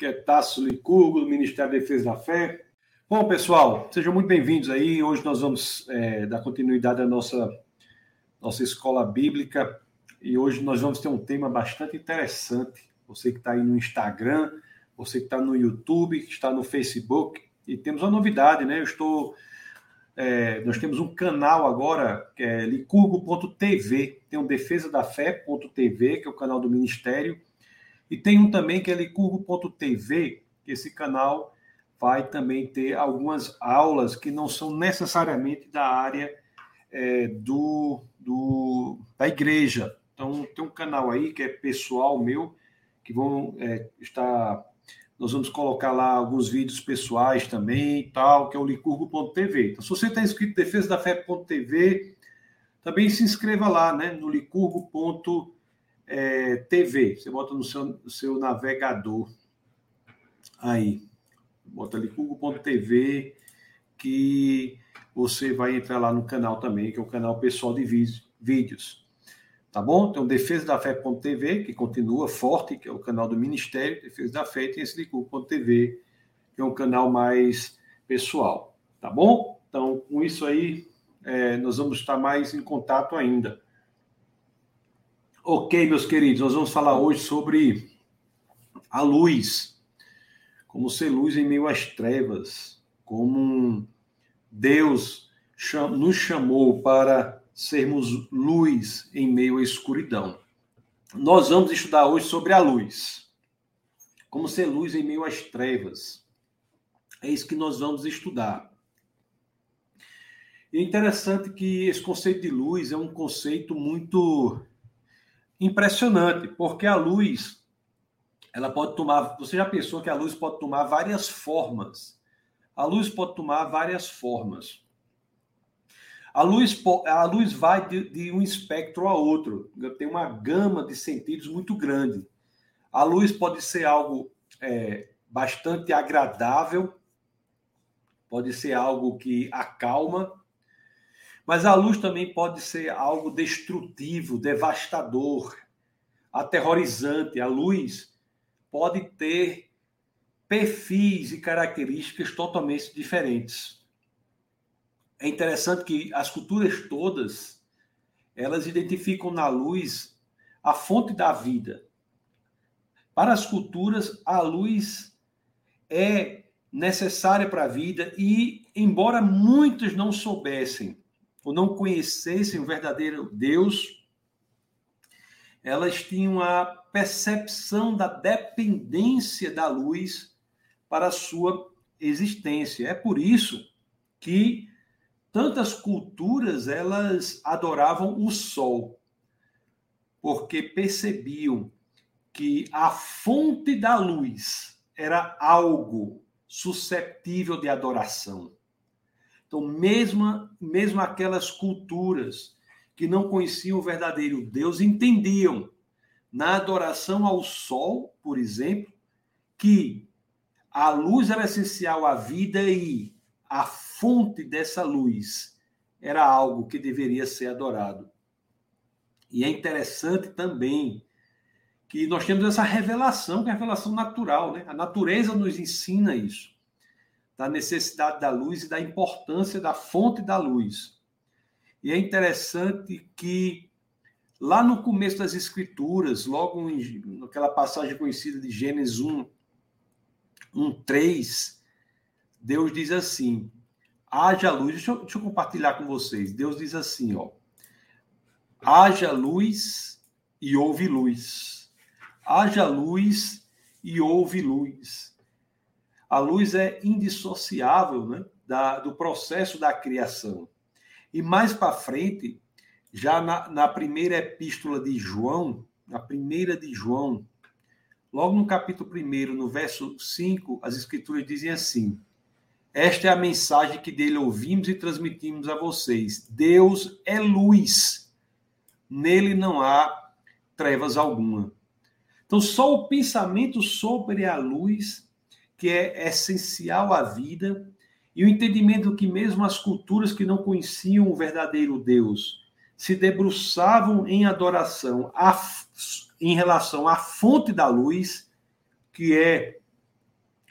que é Tasso Licurgo, do Ministério da Defesa da Fé. Bom, pessoal, sejam muito bem-vindos aí. Hoje nós vamos é, dar continuidade à nossa, nossa escola bíblica e hoje nós vamos ter um tema bastante interessante. Você que está aí no Instagram, você que está no YouTube, que está no Facebook, e temos uma novidade, né? Eu estou. É, nós temos um canal agora, que é licurgo.tv, tem um defesa da fé.tv, que é o canal do Ministério, e tem um também que é licurgo.tv, que esse canal vai também ter algumas aulas que não são necessariamente da área é, do, do, da igreja. Então, tem um canal aí que é pessoal meu, que vão é, estar. Nós vamos colocar lá alguns vídeos pessoais também e tal, que é o licurgo.tv. Então, se você está inscrito em defesa da fé.tv, também se inscreva lá, né, no licurgo.tv é, TV. Você bota no seu, no seu navegador aí. Bota ali google.tv que você vai entrar lá no canal também, que é o canal pessoal de vídeos. Tá bom? Tem o Defesa da Fé.tv, que continua forte, que é o canal do Ministério Defesa da Fé, e tem esse Licurgo.tv, que é um canal mais pessoal. Tá bom? Então, com isso aí, é, nós vamos estar mais em contato ainda. Ok, meus queridos, nós vamos falar hoje sobre a luz, como ser luz em meio às trevas, como Deus nos chamou para sermos luz em meio à escuridão. Nós vamos estudar hoje sobre a luz, como ser luz em meio às trevas. É isso que nós vamos estudar. E é interessante que esse conceito de luz é um conceito muito impressionante, porque a luz ela pode tomar. Você já pensou que a luz pode tomar várias formas? A luz pode tomar várias formas. A luz, a luz vai de, de um espectro a outro, tem uma gama de sentidos muito grande. A luz pode ser algo é, bastante agradável, pode ser algo que acalma, mas a luz também pode ser algo destrutivo, devastador, aterrorizante. A luz pode ter perfis e características totalmente diferentes. É interessante que as culturas todas elas identificam na luz a fonte da vida. Para as culturas, a luz é necessária para a vida e, embora muitos não soubessem ou não conhecessem o verdadeiro Deus, elas tinham a percepção da dependência da luz para a sua existência. É por isso que tantas culturas elas adoravam o sol, porque percebiam que a fonte da luz era algo susceptível de adoração. Então, mesmo, mesmo aquelas culturas que não conheciam o verdadeiro Deus entendiam na adoração ao sol, por exemplo, que a luz era essencial à vida e a fonte dessa luz era algo que deveria ser adorado. E é interessante também que nós temos essa revelação, que é a revelação natural, né? A natureza nos ensina isso da necessidade da luz e da importância da fonte da luz. E é interessante que lá no começo das Escrituras, logo em, naquela passagem conhecida de Gênesis 1, 1 3, Deus diz assim: haja luz. Deixa eu, deixa eu compartilhar com vocês. Deus diz assim: ó, haja luz e houve luz. Haja luz e houve luz a luz é indissociável né, da, do processo da criação. E mais para frente, já na, na, primeira epístola de João, na primeira de João, logo no capítulo 1, no verso 5, as escrituras dizem assim: Esta é a mensagem que dele ouvimos e transmitimos a vocês. Deus é luz, nele não há trevas alguma. Então, só o pensamento sobre a luz que é essencial à vida, e o entendimento que mesmo as culturas que não conheciam o verdadeiro Deus se debruçavam em adoração a, em relação à fonte da luz, que é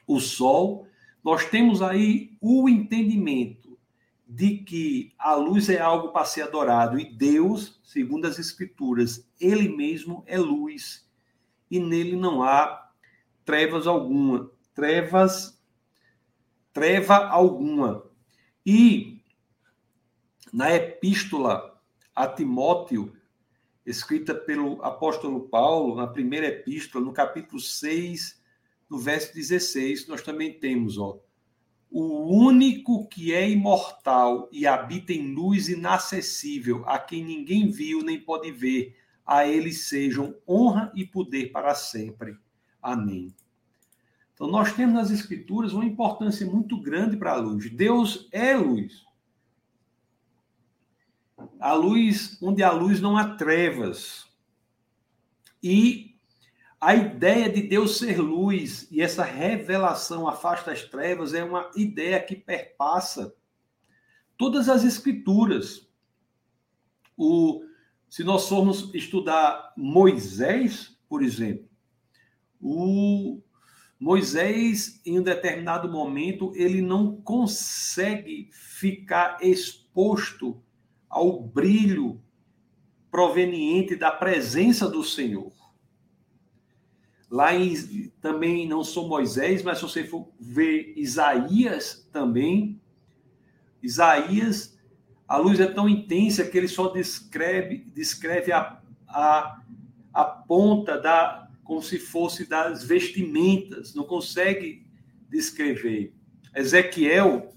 o sol, nós temos aí o entendimento de que a luz é algo para ser adorado e Deus, segundo as Escrituras, Ele mesmo é luz e nele não há trevas alguma, trevas, treva alguma. E na epístola a Timóteo, escrita pelo apóstolo Paulo, na primeira epístola, no capítulo 6, no verso 16, nós também temos, ó, o único que é imortal e habita em luz inacessível, a quem ninguém viu nem pode ver, a ele sejam honra e poder para sempre. Amém. Então, nós temos nas Escrituras uma importância muito grande para a luz. Deus é luz. A luz, onde há luz não há trevas. E a ideia de Deus ser luz e essa revelação afasta as trevas é uma ideia que perpassa todas as escrituras. O, se nós formos estudar Moisés, por exemplo, o Moisés, em um determinado momento, ele não consegue ficar exposto ao brilho proveniente da presença do Senhor. Lá em, também não sou Moisés, mas se você for ver Isaías também, Isaías, a luz é tão intensa que ele só descreve, descreve a, a, a ponta da, como se fosse das vestimentas, não consegue descrever. Ezequiel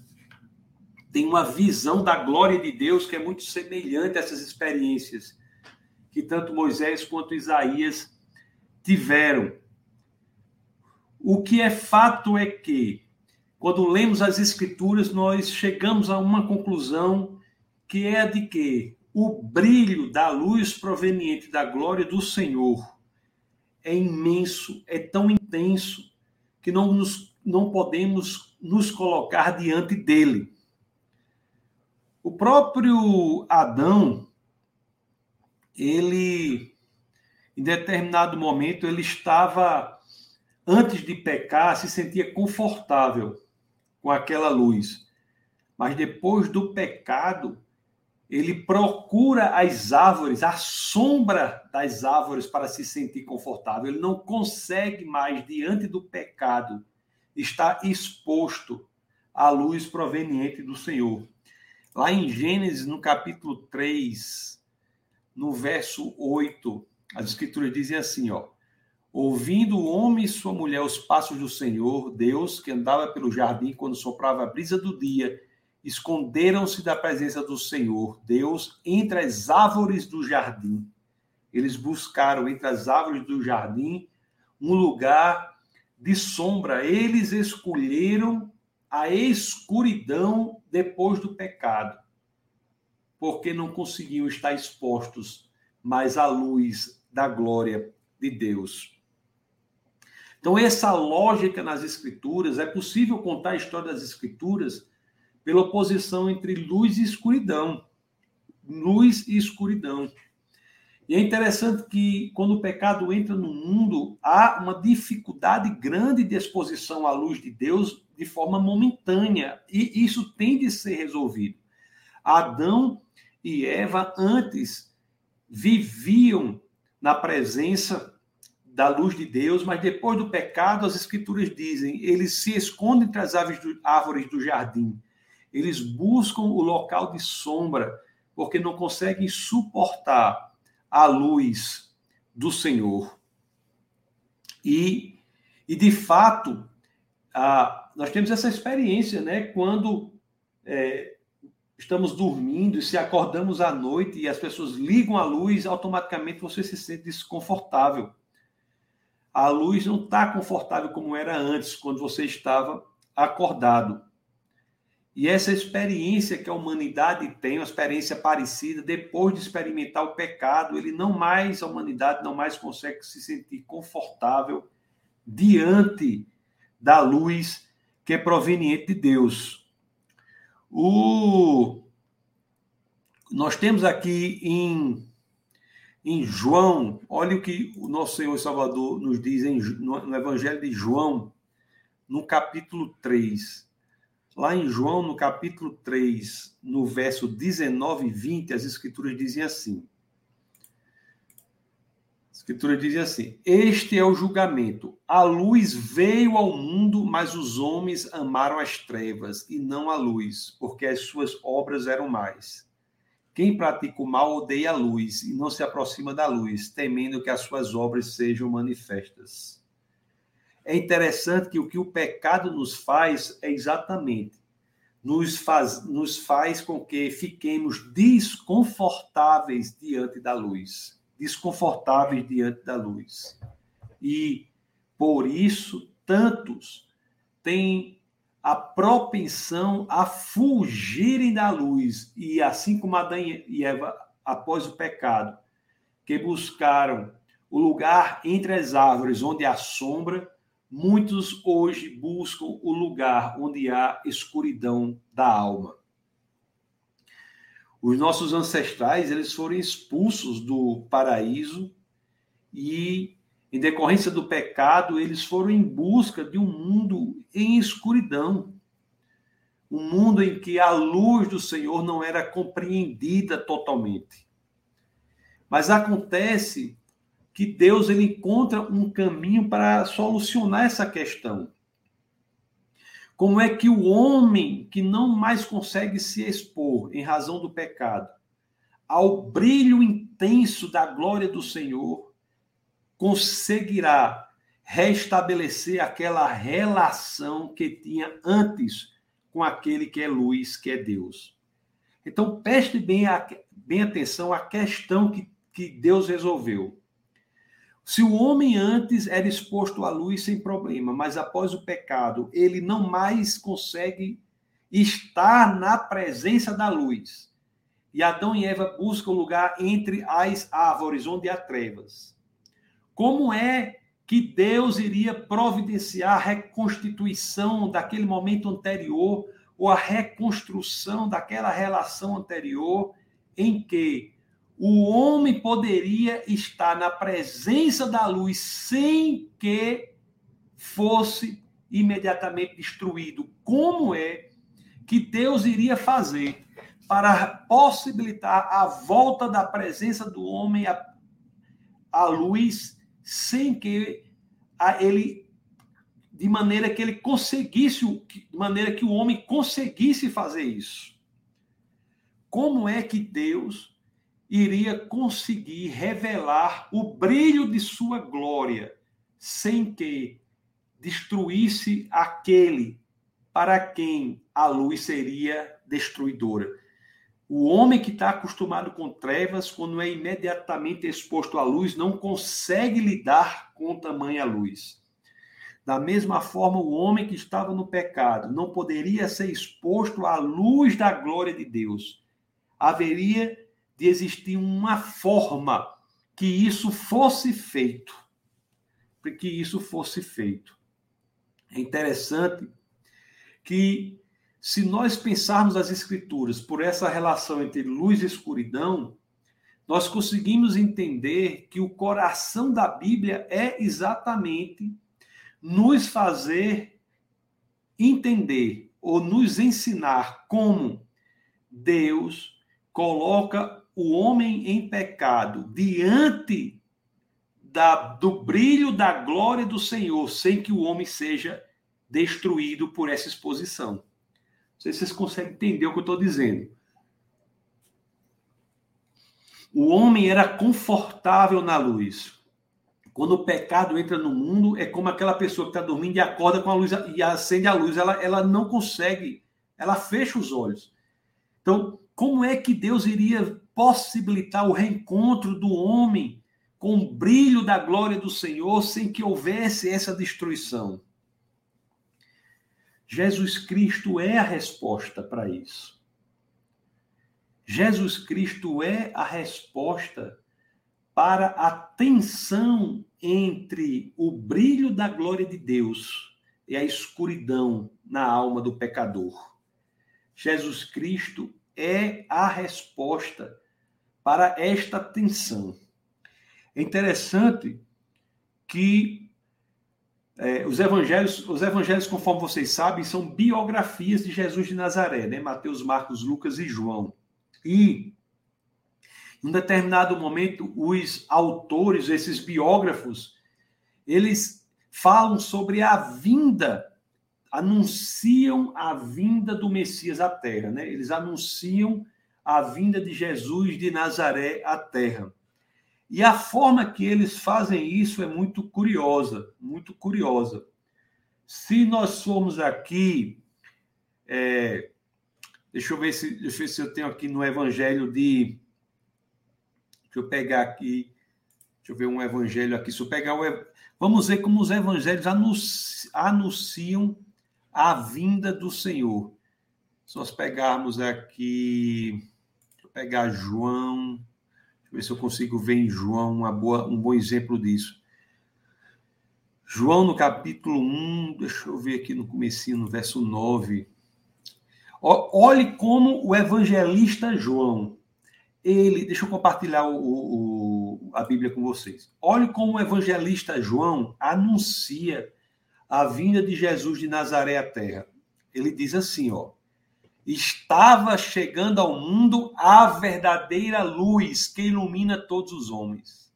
tem uma visão da glória de Deus que é muito semelhante a essas experiências que tanto Moisés quanto Isaías tiveram. O que é fato é que, quando lemos as Escrituras, nós chegamos a uma conclusão que é a de que o brilho da luz proveniente da glória do Senhor é imenso, é tão intenso, que não, nos, não podemos nos colocar diante dele. O próprio Adão, ele, em determinado momento, ele estava antes de pecar, se sentia confortável com aquela luz. Mas depois do pecado, ele procura as árvores, a sombra das árvores para se sentir confortável. Ele não consegue mais, diante do pecado, estar exposto à luz proveniente do Senhor. Lá em Gênesis, no capítulo 3, no verso 8, as escrituras dizem assim, ó: Ouvindo o homem e sua mulher os passos do Senhor, Deus, que andava pelo jardim quando soprava a brisa do dia, esconderam-se da presença do Senhor, Deus, entre as árvores do jardim. Eles buscaram entre as árvores do jardim um lugar de sombra. Eles escolheram a escuridão depois do pecado, porque não conseguiam estar expostos mais à luz da glória de Deus. Então, essa lógica nas Escrituras, é possível contar a história das Escrituras pela oposição entre luz e escuridão. Luz e escuridão. E é interessante que, quando o pecado entra no mundo, há uma dificuldade grande de exposição à luz de Deus de forma momentânea. E isso tem de ser resolvido. Adão e Eva, antes, viviam na presença da luz de Deus, mas depois do pecado, as escrituras dizem, eles se escondem entre as árvores do jardim. Eles buscam o local de sombra, porque não conseguem suportar a luz do Senhor. E, e de fato, a, nós temos essa experiência, né? Quando é, estamos dormindo e se acordamos à noite e as pessoas ligam a luz, automaticamente você se sente desconfortável a luz não está confortável como era antes, quando você estava acordado. E essa experiência que a humanidade tem, uma experiência parecida, depois de experimentar o pecado, ele não mais, a humanidade não mais consegue se sentir confortável diante da luz que é proveniente de Deus. O... Nós temos aqui em em João, olha o que o nosso Senhor Salvador nos diz em, no Evangelho de João, no capítulo 3. Lá em João, no capítulo 3, no verso 19 e 20, as escrituras dizem assim: Escritura diz assim: Este é o julgamento. A luz veio ao mundo, mas os homens amaram as trevas e não a luz, porque as suas obras eram mais. Quem pratica o mal odeia a luz e não se aproxima da luz, temendo que as suas obras sejam manifestas. É interessante que o que o pecado nos faz é exatamente nos faz, nos faz com que fiquemos desconfortáveis diante da luz desconfortáveis diante da luz. E por isso tantos têm a propensão a fugirem da luz e assim como Adão e Eva após o pecado, que buscaram o lugar entre as árvores onde há sombra, muitos hoje buscam o lugar onde há escuridão da alma. Os nossos ancestrais, eles foram expulsos do paraíso e, em decorrência do pecado, eles foram em busca de um mundo em escuridão. Um mundo em que a luz do Senhor não era compreendida totalmente. Mas acontece que Deus ele encontra um caminho para solucionar essa questão. Como é que o homem que não mais consegue se expor em razão do pecado ao brilho intenso da glória do Senhor conseguirá restabelecer aquela relação que tinha antes com aquele que é luz, que é Deus. Então, preste bem, a, bem atenção à questão que, que Deus resolveu. Se o homem antes era exposto à luz sem problema, mas após o pecado ele não mais consegue estar na presença da luz. E Adão e Eva buscam lugar entre as árvores onde há trevas. Como é que Deus iria providenciar a reconstituição daquele momento anterior ou a reconstrução daquela relação anterior em que o homem poderia estar na presença da luz sem que fosse imediatamente destruído. Como é que Deus iria fazer para possibilitar a volta da presença do homem à, à luz sem que a, ele de maneira que ele conseguisse, de maneira que o homem conseguisse fazer isso. Como é que Deus iria conseguir revelar o brilho de sua glória, sem que destruísse aquele para quem a luz seria destruidora. O homem que está acostumado com trevas, quando é imediatamente exposto à luz, não consegue lidar com tamanha luz. Da mesma forma, o homem que estava no pecado não poderia ser exposto à luz da glória de Deus. Haveria de existir uma forma que isso fosse feito. Que isso fosse feito. É interessante que, se nós pensarmos as Escrituras por essa relação entre luz e escuridão, nós conseguimos entender que o coração da Bíblia é exatamente nos fazer entender ou nos ensinar como Deus coloca o homem em pecado diante da, do brilho da glória do Senhor, sem que o homem seja destruído por essa exposição. Não sei se vocês conseguem entender o que eu estou dizendo. O homem era confortável na luz. Quando o pecado entra no mundo, é como aquela pessoa que está dormindo e acorda com a luz e acende a luz. Ela, ela não consegue, ela fecha os olhos. Então, como é que Deus iria possibilitar o reencontro do homem com o brilho da glória do Senhor sem que houvesse essa destruição? Jesus Cristo é a resposta para isso. Jesus Cristo é a resposta para a tensão entre o brilho da glória de Deus e a escuridão na alma do pecador. Jesus Cristo é a resposta para esta tensão. É interessante que é, os evangelhos, os evangelhos, conforme vocês sabem, são biografias de Jesus de Nazaré, né? Mateus, Marcos, Lucas e João. E em um determinado momento, os autores, esses biógrafos, eles falam sobre a vinda, anunciam a vinda do Messias à Terra, né? Eles anunciam a vinda de Jesus de Nazaré à Terra. E a forma que eles fazem isso é muito curiosa, muito curiosa. Se nós formos aqui, é, deixa eu ver se, deixa eu ver se eu tenho aqui no Evangelho de, deixa eu pegar aqui, deixa eu ver um Evangelho aqui. Se eu pegar o, vamos ver como os Evangelhos anunciam a vinda do Senhor. Se nós pegarmos aqui, deixa eu pegar João ver se eu consigo ver em João uma boa, um bom exemplo disso. João, no capítulo 1, deixa eu ver aqui no comecinho, no verso 9. Olhe como o evangelista João, ele, deixa eu compartilhar o, o, a Bíblia com vocês. Olhe como o evangelista João anuncia a vinda de Jesus de Nazaré à terra. Ele diz assim, ó: estava chegando ao mundo a verdadeira luz que ilumina todos os homens.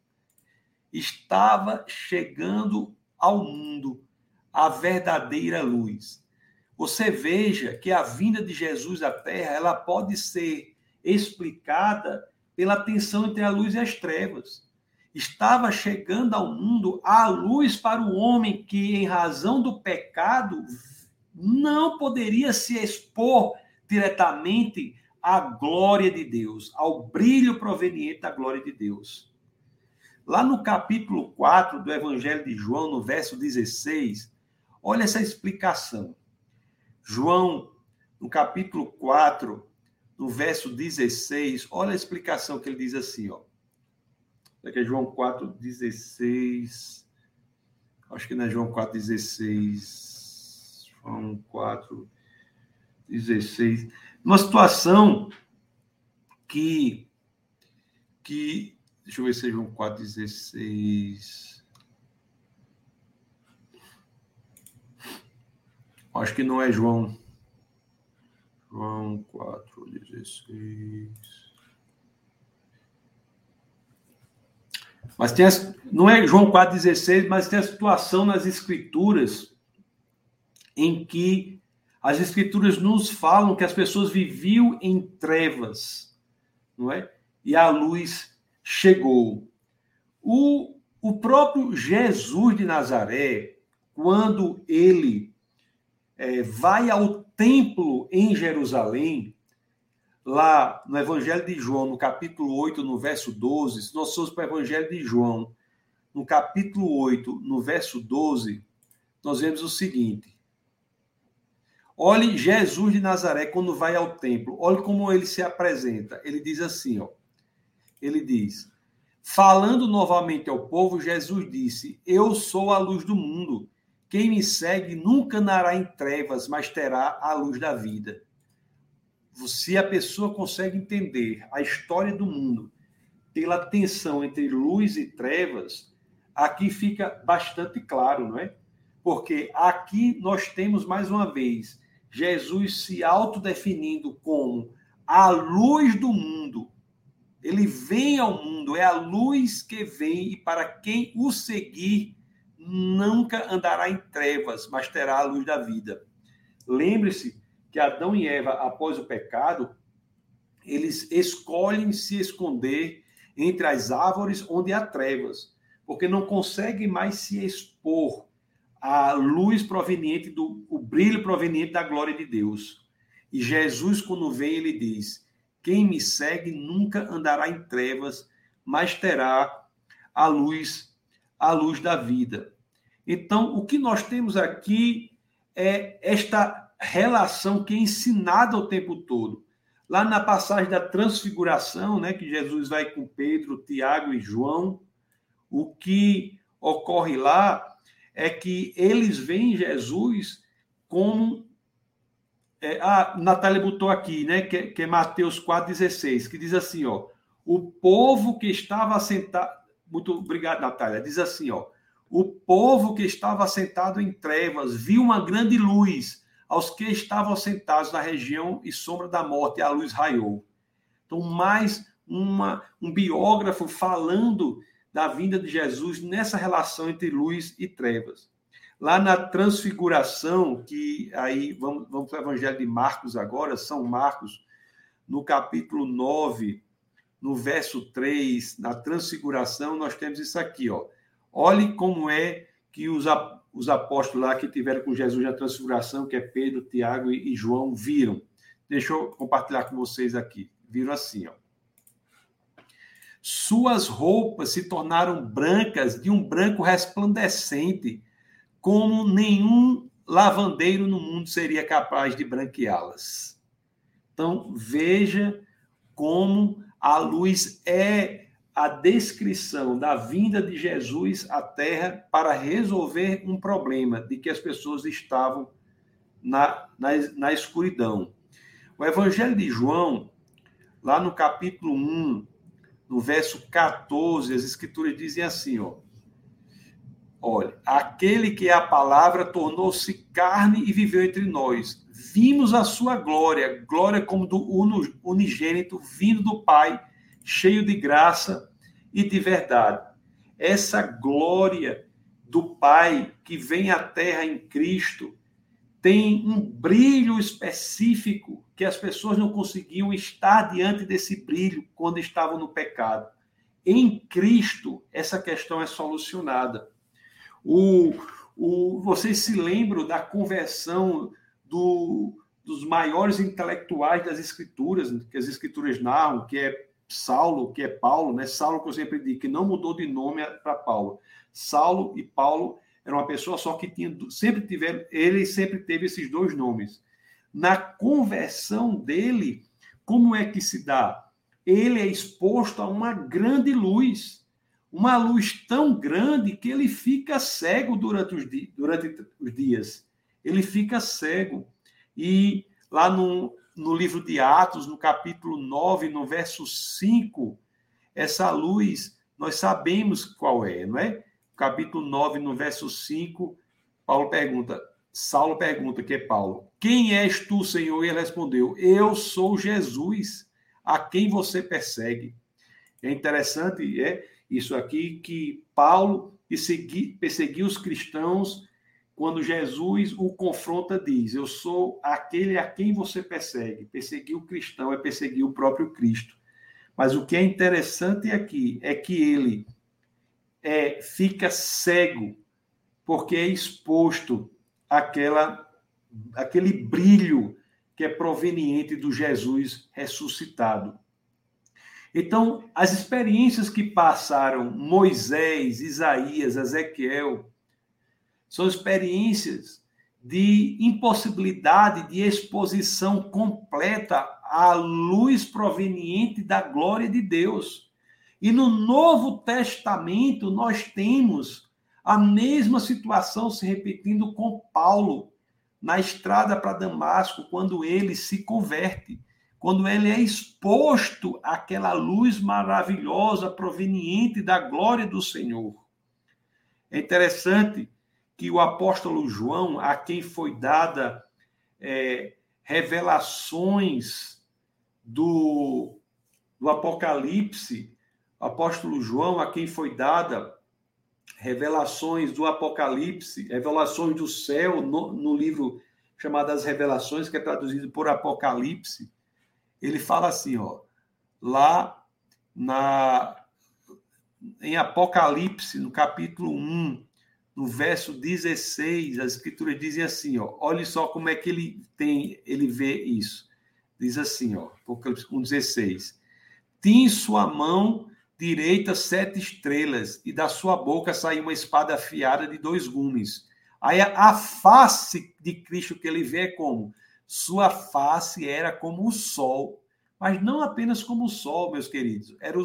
Estava chegando ao mundo a verdadeira luz. Você veja que a vinda de Jesus à Terra, ela pode ser explicada pela tensão entre a luz e as trevas. Estava chegando ao mundo a luz para o homem que, em razão do pecado, não poderia se expor diretamente à glória de Deus, ao brilho proveniente da glória de Deus. Lá no capítulo 4 do Evangelho de João, no verso 16, olha essa explicação. João, no capítulo 4, no verso 16, olha a explicação que ele diz assim, ó. Aqui é João 4, 16. Acho que não é João 4, 16. João 4, 16, uma situação que, que deixa eu ver se é João 4, 16. Acho que não é João. João 4, 16. Mas tem não é João 4,16, mas tem a situação nas escrituras em que as escrituras nos falam que as pessoas viviam em trevas, não é? E a luz chegou. O, o próprio Jesus de Nazaré, quando ele é, vai ao templo em Jerusalém, lá no Evangelho de João, no capítulo 8, no verso 12, se nós formos para o Evangelho de João, no capítulo 8, no verso 12, nós vemos o seguinte: Olhe Jesus de Nazaré quando vai ao templo. Olhe como ele se apresenta. Ele diz assim, ó. Ele diz: Falando novamente ao povo, Jesus disse: Eu sou a luz do mundo. Quem me segue nunca andará em trevas, mas terá a luz da vida. Se a pessoa consegue entender a história do mundo pela tensão entre luz e trevas, aqui fica bastante claro, não é? Porque aqui nós temos mais uma vez Jesus se autodefinindo como a luz do mundo. Ele vem ao mundo, é a luz que vem, e para quem o seguir, nunca andará em trevas, mas terá a luz da vida. Lembre-se que Adão e Eva, após o pecado, eles escolhem se esconder entre as árvores onde há trevas, porque não conseguem mais se expor a luz proveniente do o brilho proveniente da glória de Deus. E Jesus quando vem ele diz: Quem me segue nunca andará em trevas, mas terá a luz a luz da vida. Então, o que nós temos aqui é esta relação que é ensinada o tempo todo. Lá na passagem da transfiguração, né, que Jesus vai com Pedro, Tiago e João, o que ocorre lá é que eles veem Jesus como. É, a Natália botou aqui, né? Que, que é Mateus 4,16, que diz assim: ó, o povo que estava sentado. Muito obrigado, Natália. Diz assim: ó, o povo que estava sentado em trevas viu uma grande luz. Aos que estavam sentados na região e sombra da morte, a luz raiou. Então, mais uma, um biógrafo falando da vinda de Jesus nessa relação entre luz e trevas. Lá na Transfiguração, que aí vamos, vamos para o Evangelho de Marcos agora, São Marcos, no capítulo 9, no verso 3, na Transfiguração, nós temos isso aqui, ó. Olhe como é que os, os apóstolos lá que tiveram com Jesus na transfiguração, que é Pedro, Tiago e, e João, viram. Deixa eu compartilhar com vocês aqui. Viram assim, ó. Suas roupas se tornaram brancas de um branco resplandecente, como nenhum lavandeiro no mundo seria capaz de branqueá-las. Então, veja como a luz é a descrição da vinda de Jesus à Terra para resolver um problema de que as pessoas estavam na, na, na escuridão. O Evangelho de João, lá no capítulo 1, no verso 14, as Escrituras dizem assim: ó, Olha, aquele que é a palavra tornou-se carne e viveu entre nós. Vimos a sua glória, glória como do unigênito vindo do Pai, cheio de graça e de verdade. Essa glória do Pai que vem à terra em Cristo tem um brilho específico que as pessoas não conseguiam estar diante desse brilho quando estavam no pecado. Em Cristo, essa questão é solucionada. O, o, vocês se lembram da conversão do, dos maiores intelectuais das Escrituras, que as Escrituras narram, que é Saulo, que é Paulo, né? Saulo, que eu sempre digo, que não mudou de nome para Paulo. Saulo e Paulo eram uma pessoa só que tinha, sempre tiveram, ele sempre teve esses dois nomes. Na conversão dele, como é que se dá? Ele é exposto a uma grande luz, uma luz tão grande que ele fica cego durante os, di durante os dias. Ele fica cego. E lá no, no livro de Atos, no capítulo 9, no verso 5, essa luz, nós sabemos qual é, não é? Capítulo 9, no verso 5, Paulo pergunta, Saulo pergunta, que é Paulo, quem és tu, Senhor? E ele respondeu, eu sou Jesus, a quem você persegue. É interessante, é isso aqui, que Paulo perseguiu os cristãos quando Jesus o confronta, diz: Eu sou aquele a quem você persegue. Perseguir o cristão é perseguir o próprio Cristo. Mas o que é interessante aqui é que ele é, fica cego, porque é exposto àquela, àquele brilho que é proveniente do Jesus ressuscitado. Então, as experiências que passaram Moisés, Isaías, Ezequiel, são experiências de impossibilidade de exposição completa à luz proveniente da glória de Deus. E no Novo Testamento nós temos a mesma situação se repetindo com Paulo na estrada para Damasco, quando ele se converte, quando ele é exposto àquela luz maravilhosa proveniente da glória do Senhor. É interessante que o apóstolo João, a quem foi dada é, revelações do, do Apocalipse, o apóstolo João, a quem foi dada revelações do Apocalipse, revelações do céu, no, no livro chamado As Revelações, que é traduzido por Apocalipse, ele fala assim, ó, lá na, em Apocalipse, no capítulo 1, no verso 16, as escrituras dizem assim, ó, olhe só como é que ele tem, ele vê isso. Diz assim, ó, Apocalipse 1:16. Tinha em sua mão direita sete estrelas e da sua boca saiu uma espada afiada de dois gumes. Aí a, face de Cristo que ele vê é como sua face era como o sol, mas não apenas como o sol, meus queridos, era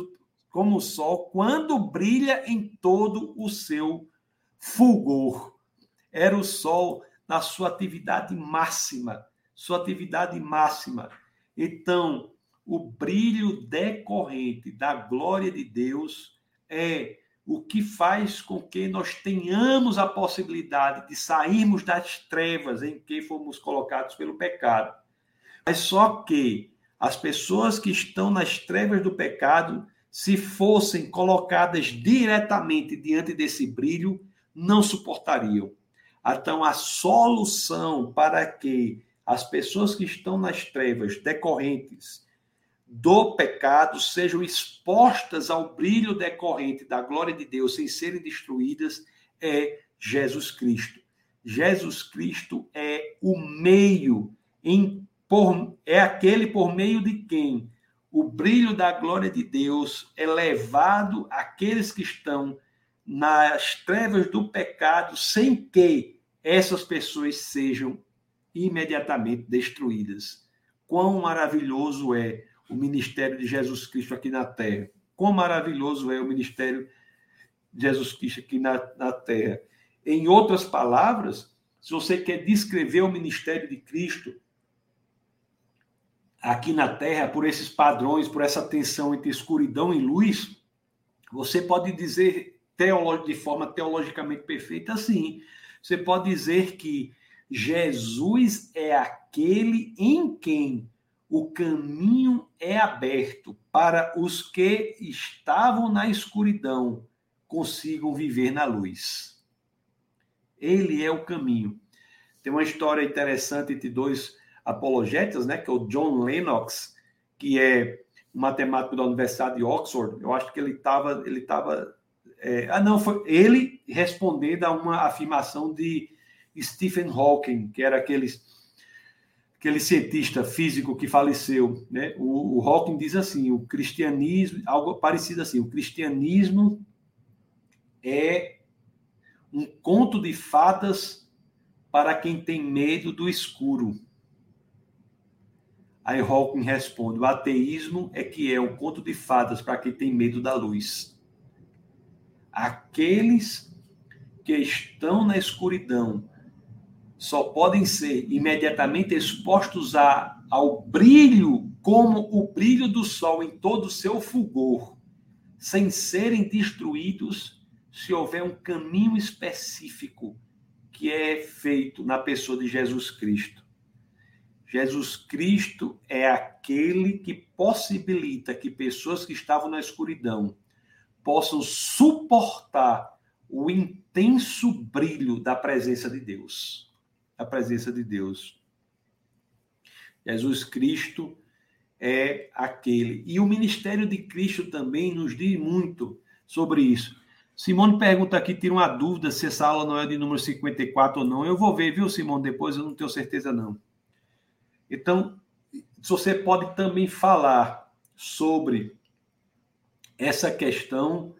como o sol quando brilha em todo o seu fulgor. Era o sol na sua atividade máxima, sua atividade máxima. Então, o brilho decorrente da glória de Deus é o que faz com que nós tenhamos a possibilidade de sairmos das trevas em que fomos colocados pelo pecado. Mas só que as pessoas que estão nas trevas do pecado, se fossem colocadas diretamente diante desse brilho, não suportariam. Então, a solução para que as pessoas que estão nas trevas decorrentes do pecado sejam expostas ao brilho decorrente da glória de Deus sem serem destruídas é Jesus Cristo. Jesus Cristo é o meio em por, é aquele por meio de quem o brilho da glória de Deus é levado àqueles que estão nas trevas do pecado, sem que essas pessoas sejam imediatamente destruídas. Quão maravilhoso é o ministério de Jesus Cristo aqui na terra. Quão maravilhoso é o ministério de Jesus Cristo aqui na, na terra. Em outras palavras, se você quer descrever o ministério de Cristo aqui na terra, por esses padrões, por essa tensão entre escuridão e luz, você pode dizer de forma teologicamente perfeita assim. Você pode dizer que Jesus é aquele em quem o caminho é aberto para os que estavam na escuridão consigam viver na luz. Ele é o caminho. Tem uma história interessante entre dois apologetas, né, que é o John Lennox, que é um matemático da Universidade de Oxford. Eu acho que ele estava ele tava, é, ah não, foi ele respondendo a uma afirmação de Stephen Hawking, que era aqueles aquele cientista físico que faleceu, né? O, o Hawking diz assim, o cristianismo, algo parecido assim, o cristianismo é um conto de fadas para quem tem medo do escuro. Aí Hawking responde: o ateísmo é que é um conto de fadas para quem tem medo da luz. Aqueles que estão na escuridão só podem ser imediatamente expostos a, ao brilho, como o brilho do sol em todo o seu fulgor, sem serem destruídos se houver um caminho específico que é feito na pessoa de Jesus Cristo. Jesus Cristo é aquele que possibilita que pessoas que estavam na escuridão possam suportar o intenso brilho da presença de Deus a presença de Deus. Jesus Cristo é aquele. E o ministério de Cristo também nos diz muito sobre isso. Simone pergunta aqui, tira uma dúvida se essa aula não é de número 54 ou não. Eu vou ver, viu, Simone? Depois eu não tenho certeza, não. Então, você pode também falar sobre essa questão,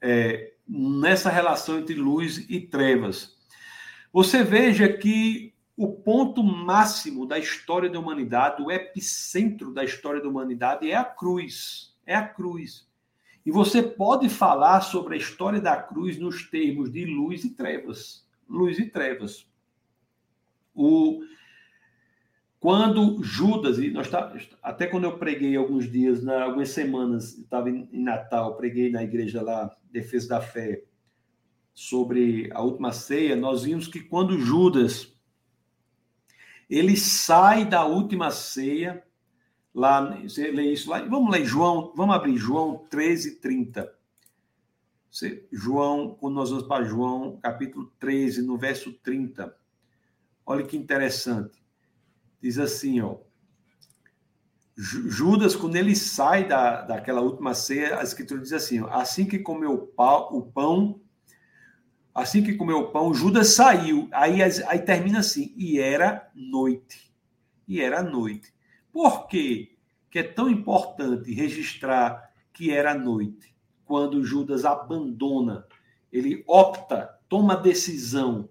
é, nessa relação entre luz e trevas. Você veja que o ponto máximo da história da humanidade, o epicentro da história da humanidade é a cruz. É a cruz. E você pode falar sobre a história da cruz nos termos de luz e trevas. Luz e trevas. O quando Judas, e nós tá, até quando eu preguei alguns dias, na, algumas semanas, estava em, em Natal, preguei na igreja lá, Defesa da Fé, sobre a última ceia, nós vimos que quando Judas ele sai da última ceia, lá, você lê isso lá, vamos ler João, vamos abrir João 13, 30. Você, João, quando nós vamos para João, capítulo 13, no verso 30. Olha que interessante. Diz assim, ó. Judas, quando ele sai da, daquela última ceia, a escritura diz assim: ó, assim que comeu o pão, Assim que comeu o pão, Judas saiu. Aí, aí termina assim: e era noite. E era noite. Por quê? que é tão importante registrar que era noite? Quando Judas abandona, ele opta, toma decisão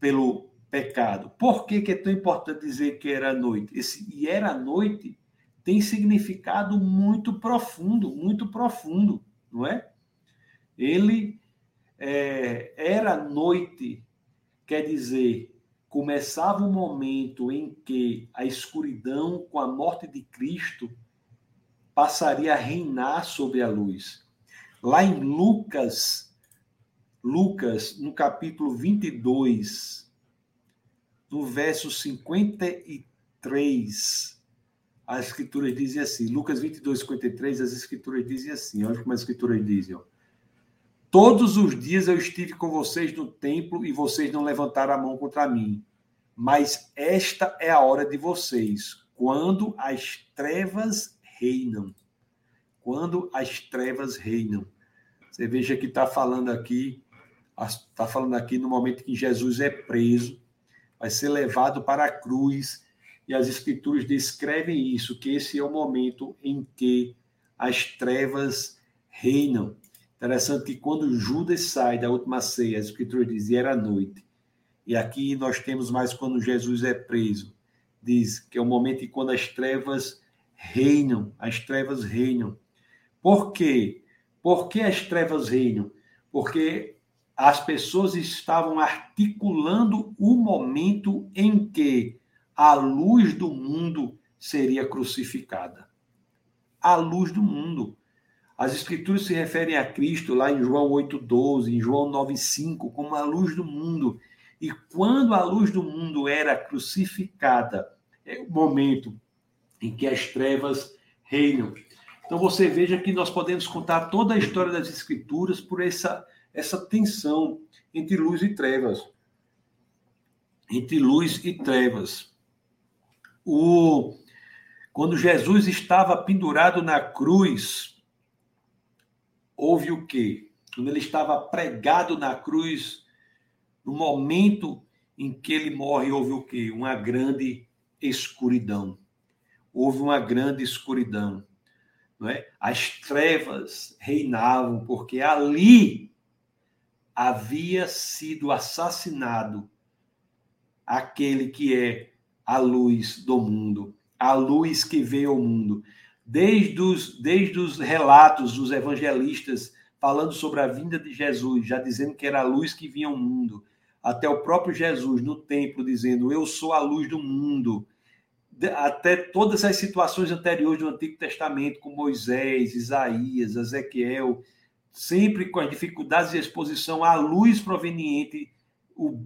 pelo pecado. Por que, que é tão importante dizer que era noite? Esse e era noite tem significado muito profundo, muito profundo, não é? Ele é, era noite, quer dizer, começava um momento em que a escuridão, com a morte de Cristo, passaria a reinar sobre a luz. Lá em Lucas, Lucas, no capítulo 22, no verso 53, as escrituras dizem assim, Lucas 22, 53, as escrituras dizem assim, olha como as escrituras dizem, ó. Todos os dias eu estive com vocês no templo e vocês não levantaram a mão contra mim. Mas esta é a hora de vocês, quando as trevas reinam. Quando as trevas reinam. Você veja que está falando aqui, está falando aqui no momento que Jesus é preso, vai ser levado para a cruz, e as escrituras descrevem isso, que esse é o momento em que as trevas reinam. Interessante que quando Judas sai da última ceia, as escrituras dizem era noite. E aqui nós temos mais quando Jesus é preso. Diz que é o momento em quando as trevas reinam, as trevas reinam. Por quê? Por que as trevas reinam? Porque as pessoas estavam articulando o momento em que a luz do mundo seria crucificada. A luz do mundo. As escrituras se referem a Cristo lá em João 8:12, em João 9:5, como a luz do mundo. E quando a luz do mundo era crucificada, é o momento em que as trevas reinam. Então você veja que nós podemos contar toda a história das escrituras por essa essa tensão entre luz e trevas. Entre luz e trevas. O quando Jesus estava pendurado na cruz, houve o quê? Quando ele estava pregado na cruz, no momento em que ele morre, houve o quê? Uma grande escuridão. Houve uma grande escuridão. Não é? As trevas reinavam, porque ali havia sido assassinado aquele que é a luz do mundo, a luz que veio ao mundo desde os, desde os relatos dos evangelistas falando sobre a vinda de Jesus, já dizendo que era a luz que vinha ao mundo, até o próprio Jesus no templo dizendo: Eu sou a luz do mundo. Até todas as situações anteriores do Antigo Testamento, com Moisés, Isaías, Ezequiel, sempre com as dificuldades de exposição à luz proveniente,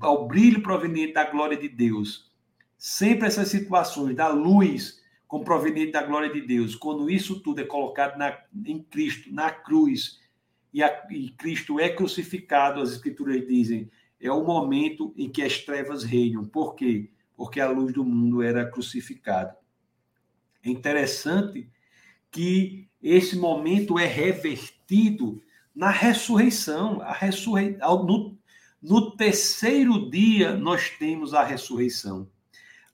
ao brilho proveniente da glória de Deus. Sempre essas situações da luz como proveniente da glória de Deus. Quando isso tudo é colocado na, em Cristo, na cruz, e, a, e Cristo é crucificado, as Escrituras dizem, é o momento em que as trevas reinam. Por quê? Porque a luz do mundo era crucificada. É interessante que esse momento é revertido na ressurreição. A ressurrei... no, no terceiro dia, nós temos a ressurreição.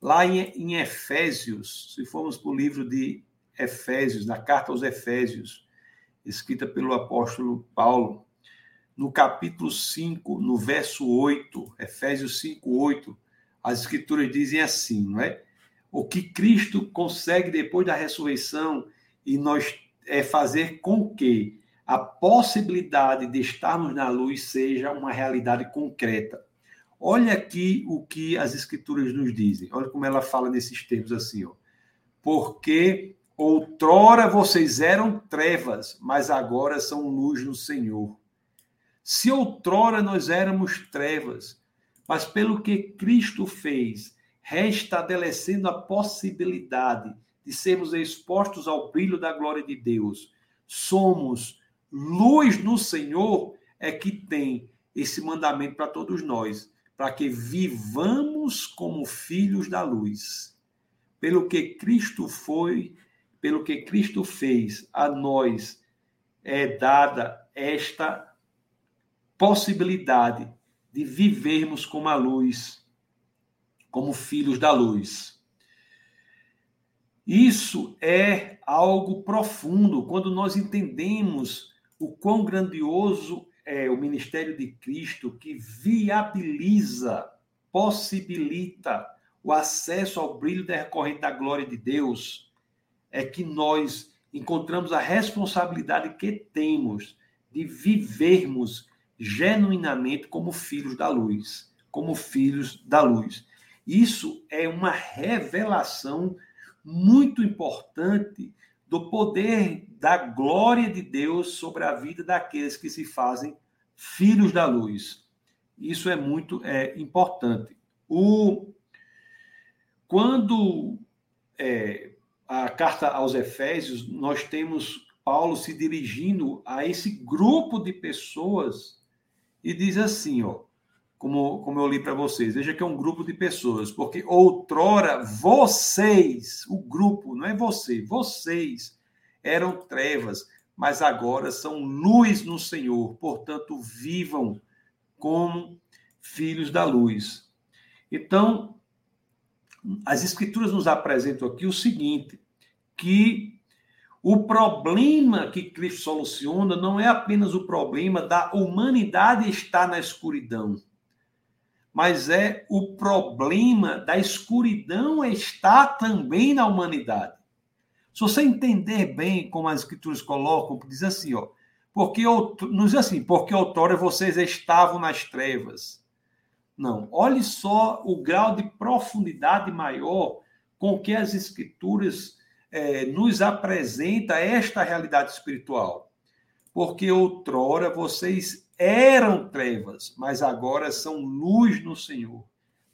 Lá em, Efésios, se formos para o livro de Efésios, na carta aos Efésios, escrita pelo apóstolo Paulo, no capítulo 5, no verso 8, Efésios 5, 8, as escrituras dizem assim, não é? O que Cristo consegue depois da ressurreição e nós é fazer com que a possibilidade de estarmos na luz seja uma realidade concreta. Olha aqui o que as escrituras nos dizem. Olha como ela fala nesses termos assim, ó. Porque outrora vocês eram trevas, mas agora são luz no Senhor. Se outrora nós éramos trevas, mas pelo que Cristo fez, restabelecendo a possibilidade de sermos expostos ao brilho da glória de Deus, somos luz no Senhor, é que tem esse mandamento para todos nós para que vivamos como filhos da luz. Pelo que Cristo foi, pelo que Cristo fez, a nós é dada esta possibilidade de vivermos como a luz, como filhos da luz. Isso é algo profundo quando nós entendemos o quão grandioso é o ministério de Cristo que viabiliza, possibilita o acesso ao brilho decorrente da glória de Deus, é que nós encontramos a responsabilidade que temos de vivermos genuinamente como filhos da luz, como filhos da luz. Isso é uma revelação muito importante do poder da glória de Deus sobre a vida daqueles que se fazem filhos da luz. Isso é muito é, importante. O, quando é, a carta aos Efésios, nós temos Paulo se dirigindo a esse grupo de pessoas e diz assim, ó, como, como eu li para vocês, veja que é um grupo de pessoas, porque outrora vocês, o grupo, não é você, vocês eram trevas, mas agora são luz no Senhor, portanto, vivam como filhos da luz. Então, as Escrituras nos apresentam aqui o seguinte: que o problema que Cristo soluciona não é apenas o problema da humanidade estar na escuridão mas é o problema da escuridão está também na humanidade. Se você entender bem como as escrituras colocam, diz assim, ó, porque não diz assim, porque outrora vocês estavam nas trevas. Não, olhe só o grau de profundidade maior com que as escrituras é, nos apresenta esta realidade espiritual. Porque outrora vocês eram trevas, mas agora são luz no Senhor.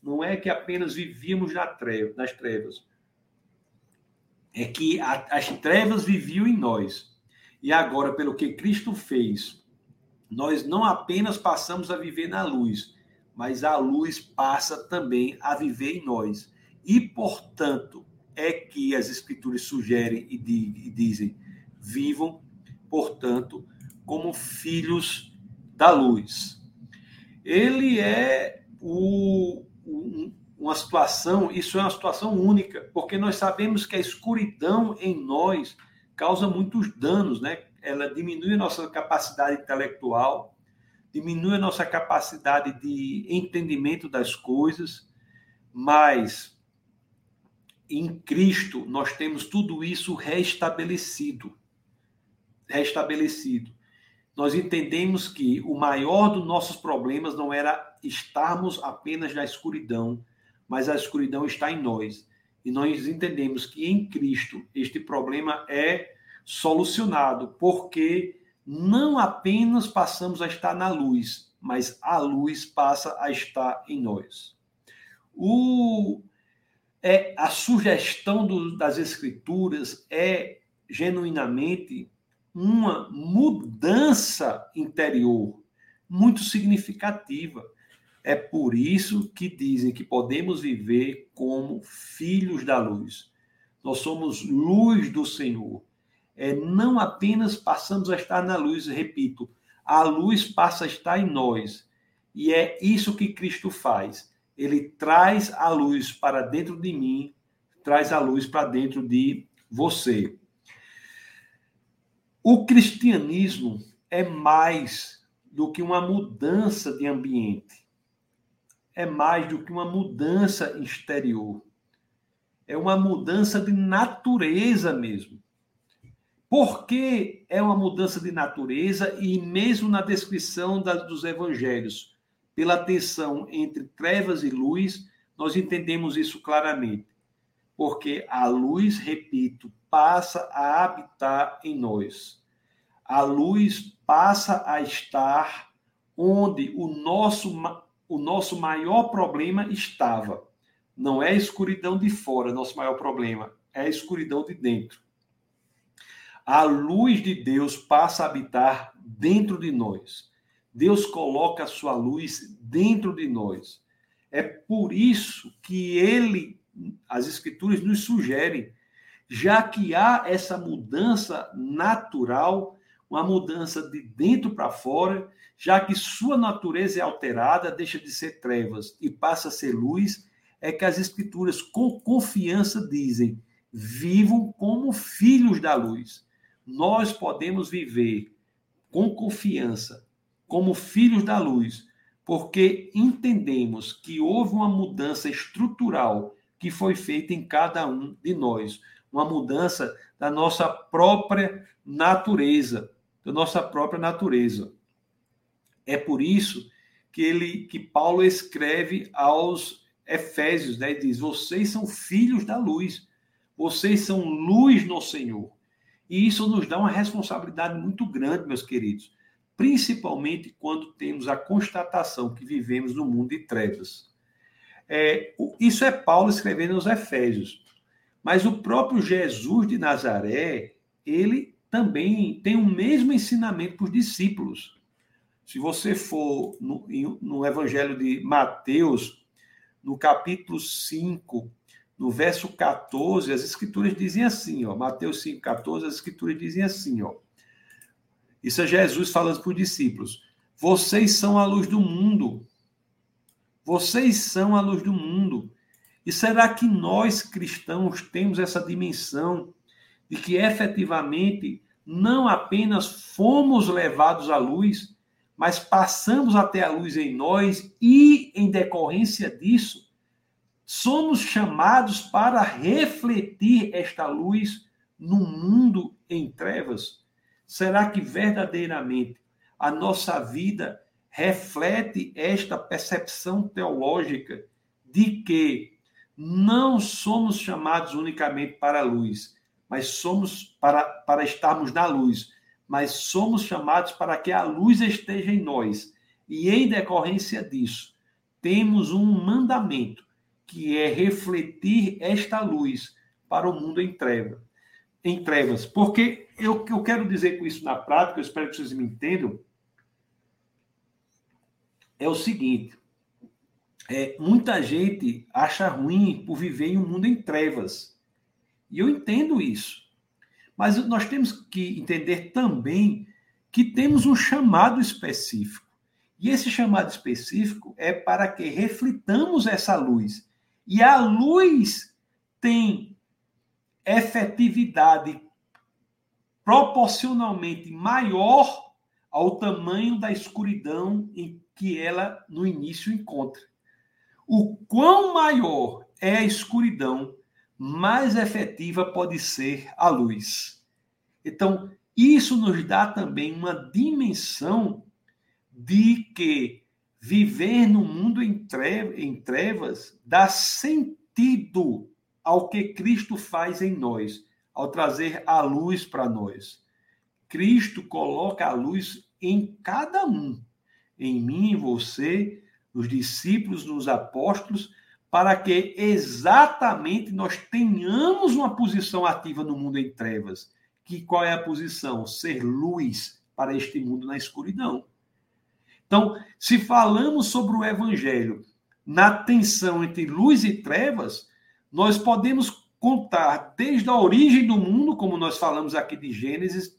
Não é que apenas vivíamos na treva, nas trevas. É que a, as trevas viviam em nós. E agora, pelo que Cristo fez, nós não apenas passamos a viver na luz, mas a luz passa também a viver em nós. E, portanto, é que as Escrituras sugerem e, e dizem: vivam, portanto, como filhos da luz. Ele é o, um, uma situação, isso é uma situação única, porque nós sabemos que a escuridão em nós causa muitos danos, né? Ela diminui a nossa capacidade intelectual, diminui a nossa capacidade de entendimento das coisas, mas em Cristo nós temos tudo isso restabelecido. Restabelecido nós entendemos que o maior dos nossos problemas não era estarmos apenas na escuridão, mas a escuridão está em nós. E nós entendemos que em Cristo este problema é solucionado, porque não apenas passamos a estar na luz, mas a luz passa a estar em nós. O, é, a sugestão do, das Escrituras é genuinamente uma mudança interior muito significativa. É por isso que dizem que podemos viver como filhos da luz. Nós somos luz do Senhor. É, não apenas passamos a estar na luz, repito, a luz passa a estar em nós. E é isso que Cristo faz. Ele traz a luz para dentro de mim, traz a luz para dentro de você. O cristianismo é mais do que uma mudança de ambiente, é mais do que uma mudança exterior, é uma mudança de natureza mesmo. Por que é uma mudança de natureza e mesmo na descrição das, dos evangelhos, pela tensão entre trevas e luz, nós entendemos isso claramente. Porque a luz, repito, passa a habitar em nós. A luz passa a estar onde o nosso, o nosso maior problema estava. Não é a escuridão de fora, nosso maior problema, é a escuridão de dentro. A luz de Deus passa a habitar dentro de nós. Deus coloca a sua luz dentro de nós. É por isso que ele, as escrituras nos sugerem já que há essa mudança natural, uma mudança de dentro para fora, já que sua natureza é alterada, deixa de ser trevas e passa a ser luz, é que as escrituras com confiança dizem: vivam como filhos da luz. Nós podemos viver com confiança como filhos da luz, porque entendemos que houve uma mudança estrutural que foi feita em cada um de nós uma mudança da nossa própria natureza, da nossa própria natureza. É por isso que ele que Paulo escreve aos Efésios, né? diz: "Vocês são filhos da luz. Vocês são luz no Senhor". E isso nos dá uma responsabilidade muito grande, meus queridos, principalmente quando temos a constatação que vivemos no mundo de trevas. É, isso é Paulo escrevendo aos Efésios. Mas o próprio Jesus de Nazaré, ele também tem o mesmo ensinamento para os discípulos. Se você for no, no Evangelho de Mateus, no capítulo 5, no verso 14, as escrituras dizem assim, ó, Mateus 5, 14, as escrituras dizem assim, ó. Isso é Jesus falando para os discípulos. Vocês são a luz do mundo. Vocês são a luz do mundo. E será que nós cristãos temos essa dimensão de que efetivamente não apenas fomos levados à luz, mas passamos até a luz em nós e, em decorrência disso, somos chamados para refletir esta luz no mundo em trevas? Será que verdadeiramente a nossa vida reflete esta percepção teológica de que não somos chamados unicamente para a luz, mas somos para, para estarmos na luz, mas somos chamados para que a luz esteja em nós. E em decorrência disso, temos um mandamento, que é refletir esta luz para o mundo em trevas. Em trevas. Porque eu, eu quero dizer com isso na prática, eu espero que vocês me entendam, é o seguinte: é, muita gente acha ruim por viver em um mundo em trevas. E eu entendo isso. Mas nós temos que entender também que temos um chamado específico. E esse chamado específico é para que reflitamos essa luz. E a luz tem efetividade proporcionalmente maior ao tamanho da escuridão em que ela no início encontra. O quão maior é a escuridão, mais efetiva pode ser a luz. Então, isso nos dá também uma dimensão de que viver no mundo em trevas dá sentido ao que Cristo faz em nós, ao trazer a luz para nós. Cristo coloca a luz em cada um, em mim, em você, nos discípulos, nos apóstolos, para que exatamente nós tenhamos uma posição ativa no mundo em trevas. Que qual é a posição? Ser luz para este mundo na escuridão. Então, se falamos sobre o evangelho na tensão entre luz e trevas, nós podemos contar desde a origem do mundo, como nós falamos aqui de Gênesis,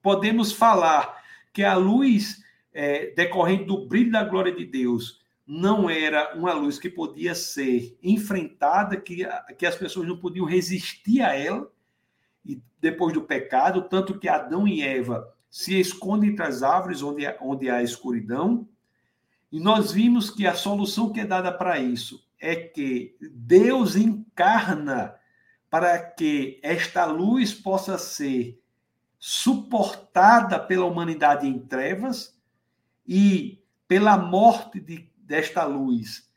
podemos falar que a luz é, decorrente do brilho da glória de Deus não era uma luz que podia ser enfrentada, que, que as pessoas não podiam resistir a ela, e depois do pecado, tanto que Adão e Eva se escondem entre as árvores onde, onde há escuridão, e nós vimos que a solução que é dada para isso é que Deus encarna para que esta luz possa ser suportada pela humanidade em trevas e pela morte de desta luz,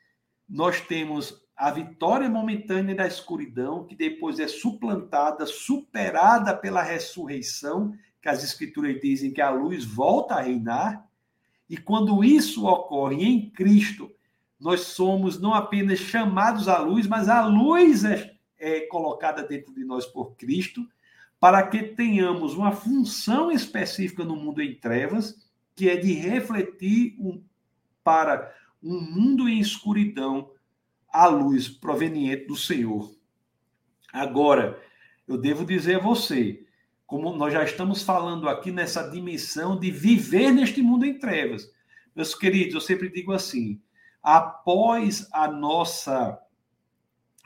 nós temos a vitória momentânea da escuridão, que depois é suplantada, superada pela ressurreição, que as escrituras dizem que a luz volta a reinar. E quando isso ocorre em Cristo, nós somos não apenas chamados à luz, mas a luz é, é colocada dentro de nós por Cristo, para que tenhamos uma função específica no mundo em trevas, que é de refletir um, para um mundo em escuridão à luz proveniente do Senhor. Agora, eu devo dizer a você, como nós já estamos falando aqui nessa dimensão de viver neste mundo em trevas. Meus queridos, eu sempre digo assim: após a nossa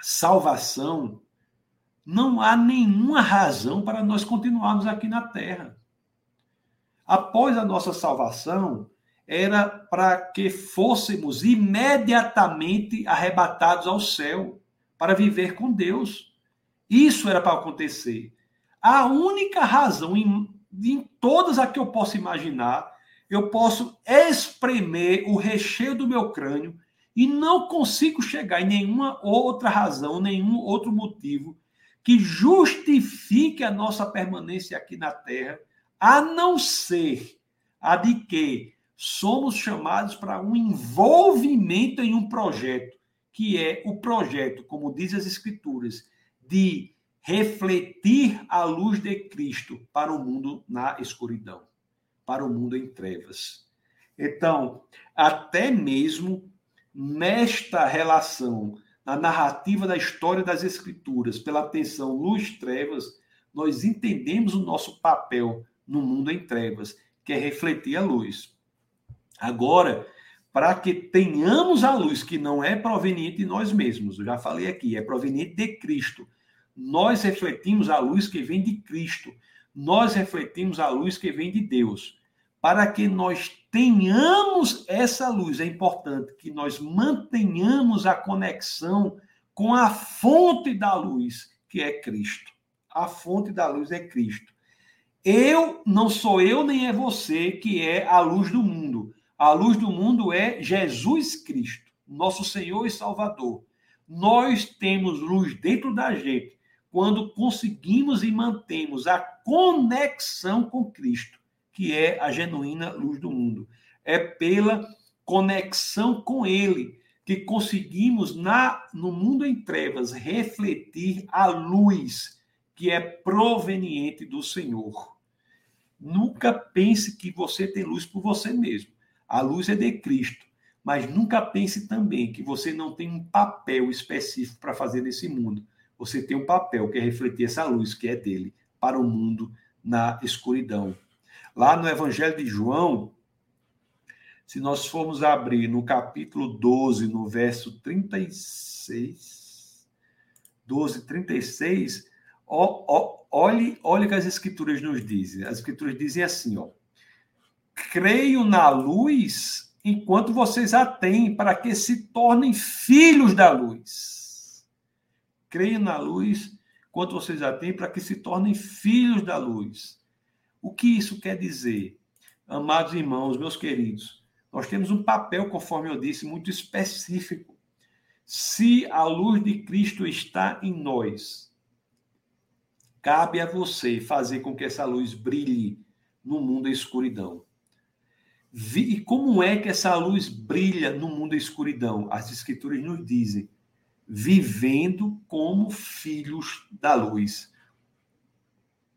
salvação, não há nenhuma razão para nós continuarmos aqui na terra. Após a nossa salvação, era para que fôssemos imediatamente arrebatados ao céu para viver com Deus. Isso era para acontecer. A única razão em, em todas a que eu posso imaginar, eu posso espremer o recheio do meu crânio e não consigo chegar em nenhuma outra razão, nenhum outro motivo que justifique a nossa permanência aqui na terra, a não ser a de que somos chamados para um envolvimento em um projeto, que é o projeto, como diz as Escrituras, de refletir a luz de Cristo para o mundo na escuridão, para o mundo em trevas. Então, até mesmo nesta relação, na narrativa da história das Escrituras, pela atenção luz-trevas, nós entendemos o nosso papel no mundo em trevas, que é refletir a luz. Agora, para que tenhamos a luz que não é proveniente de nós mesmos, eu já falei aqui, é proveniente de Cristo. Nós refletimos a luz que vem de Cristo. Nós refletimos a luz que vem de Deus. Para que nós tenhamos essa luz, é importante que nós mantenhamos a conexão com a fonte da luz, que é Cristo. A fonte da luz é Cristo. Eu não sou eu nem é você que é a luz do mundo. A luz do mundo é Jesus Cristo, nosso Senhor e Salvador. Nós temos luz dentro da gente quando conseguimos e mantemos a conexão com Cristo, que é a genuína luz do mundo. É pela conexão com Ele que conseguimos na no mundo em trevas refletir a luz que é proveniente do Senhor. Nunca pense que você tem luz por você mesmo. A luz é de Cristo. Mas nunca pense também que você não tem um papel específico para fazer nesse mundo você tem um papel que é refletir essa luz que é dele para o mundo na escuridão. Lá no Evangelho de João, se nós formos abrir no capítulo 12, no verso 36, 12, 36, ó, ó, olhe, olhe o que as escrituras nos dizem. As escrituras dizem assim, ó. Creio na luz enquanto vocês a têm, para que se tornem filhos da luz. Creio na luz quanto vocês já têm, para que se tornem filhos da luz. O que isso quer dizer? Amados irmãos, meus queridos, nós temos um papel, conforme eu disse, muito específico. Se a luz de Cristo está em nós, cabe a você fazer com que essa luz brilhe no mundo da escuridão. E como é que essa luz brilha no mundo da escuridão? As escrituras nos dizem vivendo como filhos da luz.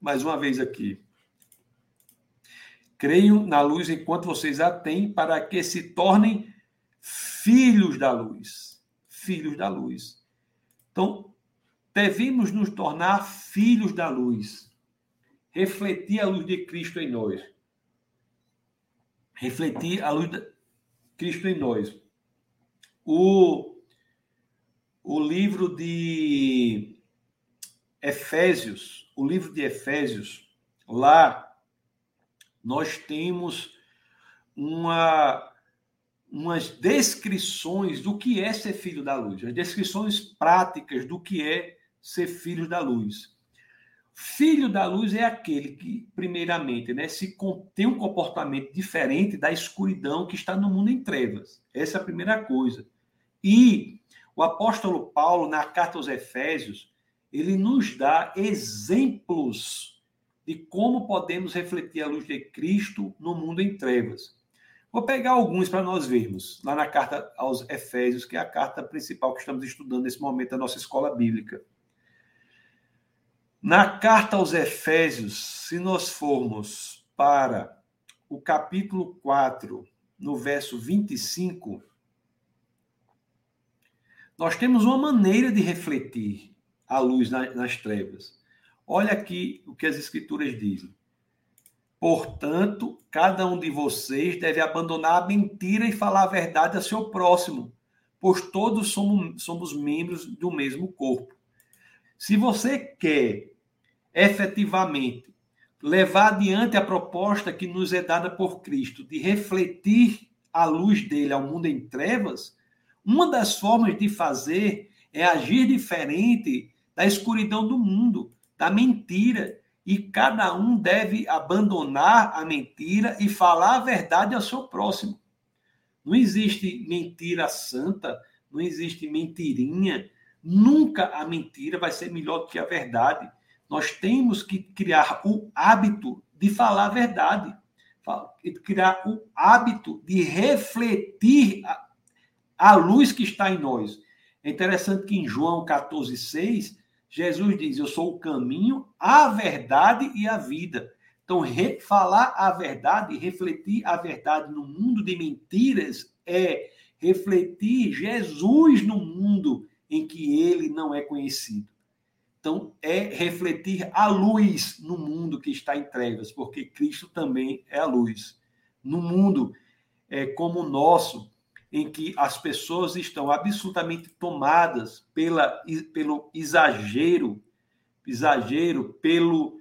Mais uma vez aqui. Creio na luz enquanto vocês a têm, para que se tornem filhos da luz. Filhos da luz. Então, devemos nos tornar filhos da luz. Refletir a luz de Cristo em nós. Refletir a luz de Cristo em nós. O o livro de Efésios, o livro de Efésios, lá nós temos uma umas descrições do que é ser filho da luz, as descrições práticas do que é ser filho da luz. Filho da luz é aquele que, primeiramente, né, se tem um comportamento diferente da escuridão que está no mundo em trevas. Essa é a primeira coisa. E o apóstolo Paulo, na carta aos Efésios, ele nos dá exemplos de como podemos refletir a luz de Cristo no mundo em trevas. Vou pegar alguns para nós vermos, lá na carta aos Efésios, que é a carta principal que estamos estudando nesse momento da nossa escola bíblica. Na carta aos Efésios, se nós formos para o capítulo 4, no verso 25, nós temos uma maneira de refletir a luz nas trevas. Olha aqui o que as Escrituras dizem. Portanto, cada um de vocês deve abandonar a mentira e falar a verdade a seu próximo, pois todos somos, somos membros do mesmo corpo. Se você quer efetivamente levar adiante a proposta que nos é dada por Cristo de refletir a luz dele ao mundo em trevas, uma das formas de fazer é agir diferente da escuridão do mundo, da mentira. E cada um deve abandonar a mentira e falar a verdade ao seu próximo. Não existe mentira santa, não existe mentirinha, Nunca a mentira vai ser melhor do que a verdade. Nós temos que criar o hábito de falar a verdade, criar o hábito de refletir a, a luz que está em nós. É interessante que em João 14,6, Jesus diz: Eu sou o caminho, a verdade e a vida. Então, falar a verdade, refletir a verdade no mundo de mentiras é refletir Jesus no mundo em que ele não é conhecido. Então, é refletir a luz no mundo que está em trevas, porque Cristo também é a luz. No mundo é, como o nosso, em que as pessoas estão absolutamente tomadas pela, pelo exagero, exagero, pelo,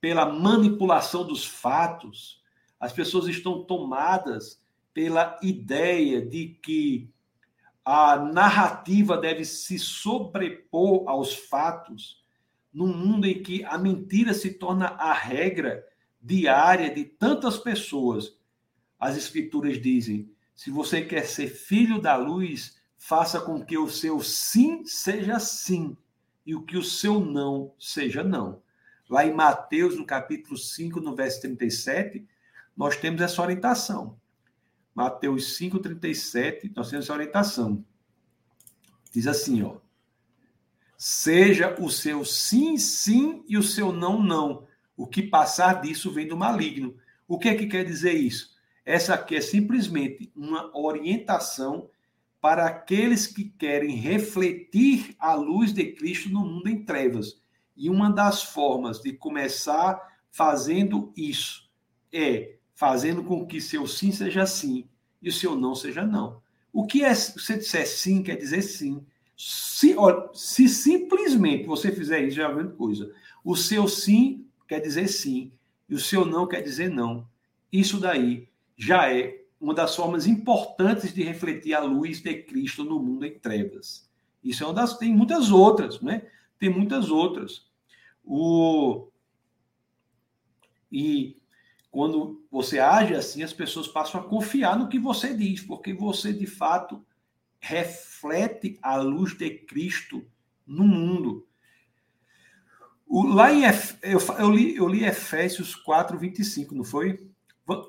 pela manipulação dos fatos, as pessoas estão tomadas pela ideia de que a narrativa deve se sobrepor aos fatos, num mundo em que a mentira se torna a regra diária de tantas pessoas. As escrituras dizem: se você quer ser filho da luz, faça com que o seu sim seja sim e o que o seu não seja não. Lá em Mateus, no capítulo 5, no verso 37, nós temos essa orientação. Mateus 5,37, nós temos essa orientação. Diz assim, ó. Seja o seu sim, sim e o seu não, não. O que passar disso vem do maligno. O que é que quer dizer isso? Essa aqui é simplesmente uma orientação para aqueles que querem refletir a luz de Cristo no mundo em trevas. E uma das formas de começar fazendo isso é fazendo com que seu sim seja sim e o seu não seja não. O que é, se você disser sim, quer dizer sim. Se, se simplesmente você fizer isso, já é uma coisa. O seu sim quer dizer sim, e o seu não quer dizer não. Isso daí já é uma das formas importantes de refletir a luz de Cristo no mundo em trevas. Isso é uma das. Tem muitas outras, né? Tem muitas outras. O, e quando você age assim, as pessoas passam a confiar no que você diz, porque você de fato reflete a luz de Cristo no mundo. O, lá em eu, eu, li, eu li Efésios 4, 25, não foi?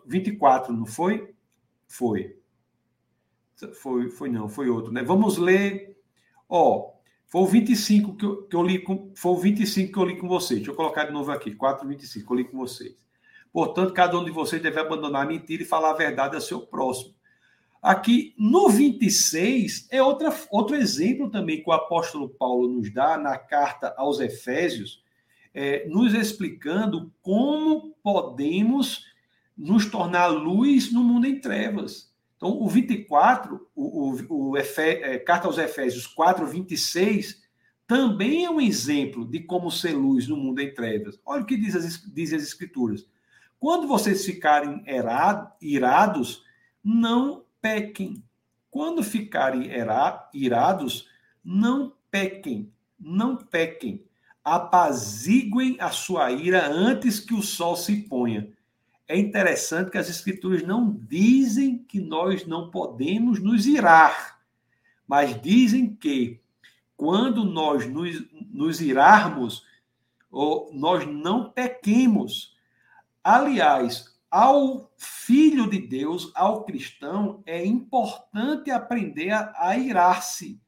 24, não foi? Foi. Foi, foi não, foi outro, né? Vamos ler. Ó, foi o 25 que eu, que eu li com, foi o 25 que eu li com vocês. Deixa eu colocar de novo aqui, 4, 25, que eu li com vocês. Portanto, cada um de vocês deve abandonar a mentira e falar a verdade ao seu próximo. Aqui no 26 é outra, outro exemplo também que o apóstolo Paulo nos dá na carta aos Efésios, é, nos explicando como podemos nos tornar luz no mundo em trevas. Então, o 24, o, o, o Efe, é, carta aos Efésios 4, 26, também é um exemplo de como ser luz no mundo em trevas. Olha o que diz as, diz as Escrituras. Quando vocês ficarem irados, não pequem. Quando ficarem irados, não pequem. Não pequem. Apaziguem a sua ira antes que o sol se ponha. É interessante que as escrituras não dizem que nós não podemos nos irar, mas dizem que quando nós nos, nos irarmos, nós não pequemos Aliás, ao filho de Deus, ao cristão, é importante aprender a, a irar-se,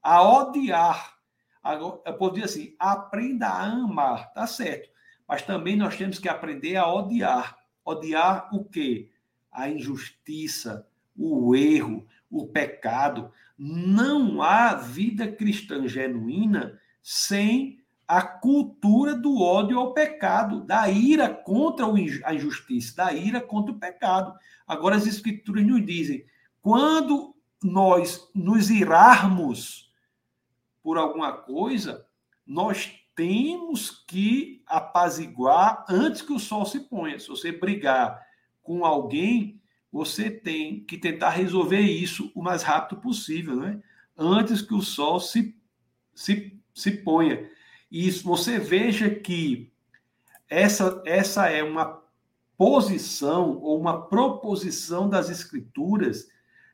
a odiar. Agora, eu posso dizer assim, aprenda a amar, tá certo. Mas também nós temos que aprender a odiar. Odiar o quê? A injustiça, o erro, o pecado. Não há vida cristã genuína sem a cultura do ódio ao pecado, da ira contra a injustiça, da ira contra o pecado. Agora, as Escrituras nos dizem: quando nós nos irarmos por alguma coisa, nós temos que apaziguar antes que o sol se ponha. Se você brigar com alguém, você tem que tentar resolver isso o mais rápido possível, né? antes que o sol se, se, se ponha. E você veja que essa, essa é uma posição ou uma proposição das escrituras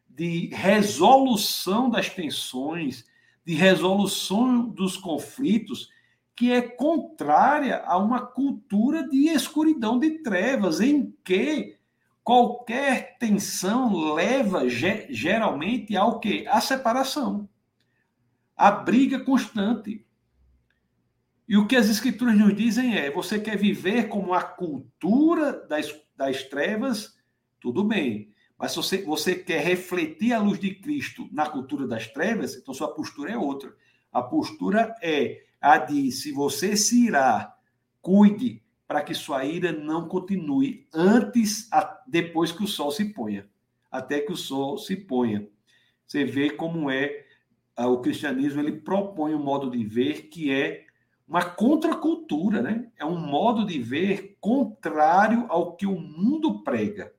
de resolução das tensões, de resolução dos conflitos que é contrária a uma cultura de escuridão de trevas, em que qualquer tensão leva geralmente ao quê? A separação, a briga constante. E o que as escrituras nos dizem é: você quer viver como a cultura das, das trevas, tudo bem. Mas se você, você quer refletir a luz de Cristo na cultura das trevas, então sua postura é outra. A postura é a de se você se irá, cuide para que sua ira não continue antes, a, depois que o sol se ponha. Até que o sol se ponha. Você vê como é o cristianismo, ele propõe um modo de ver que é uma contracultura, né? É um modo de ver contrário ao que o mundo prega.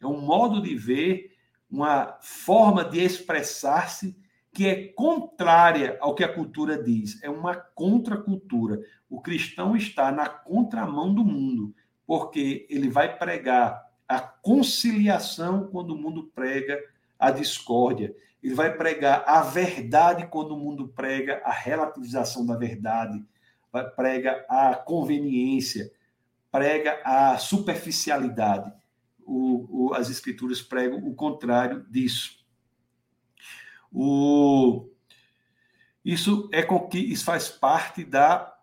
É um modo de ver, uma forma de expressar-se que é contrária ao que a cultura diz. É uma contracultura. O cristão está na contramão do mundo, porque ele vai pregar a conciliação quando o mundo prega a discórdia. Ele vai pregar a verdade quando o mundo prega a relativização da verdade, prega a conveniência, prega a superficialidade o, o, as escrituras pregam o contrário disso. O, isso é com que isso faz parte da,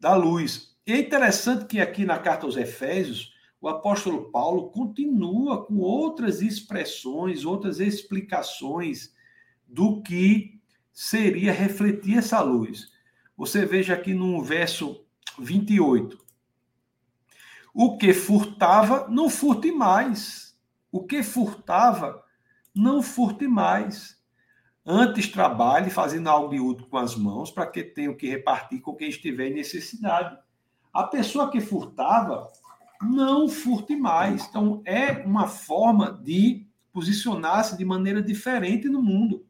da luz. E é interessante que aqui na carta aos Efésios, o apóstolo Paulo continua com outras expressões, outras explicações do que seria refletir essa luz. Você veja aqui no verso 28. O que furtava, não furte mais. O que furtava, não furte mais. Antes trabalhe fazendo algo de útil com as mãos, para que tenha que repartir com quem estiver em necessidade. A pessoa que furtava, não furte mais. Então, é uma forma de posicionar-se de maneira diferente no mundo.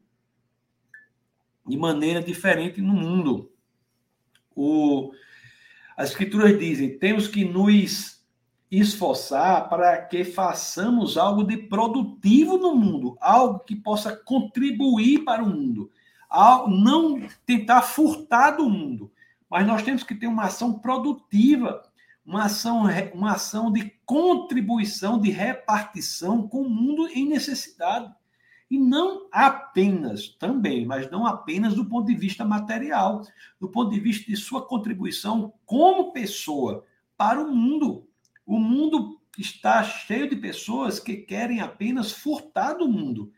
De maneira diferente no mundo. O, as escrituras dizem: temos que nos esforçar para que façamos algo de produtivo no mundo, algo que possa contribuir para o mundo, não tentar furtar do mundo, mas nós temos que ter uma ação produtiva, uma ação, uma ação de contribuição, de repartição com o mundo em necessidade. E não apenas, também, mas não apenas do ponto de vista material, do ponto de vista de sua contribuição como pessoa para o mundo. O mundo está cheio de pessoas que querem apenas furtar do mundo.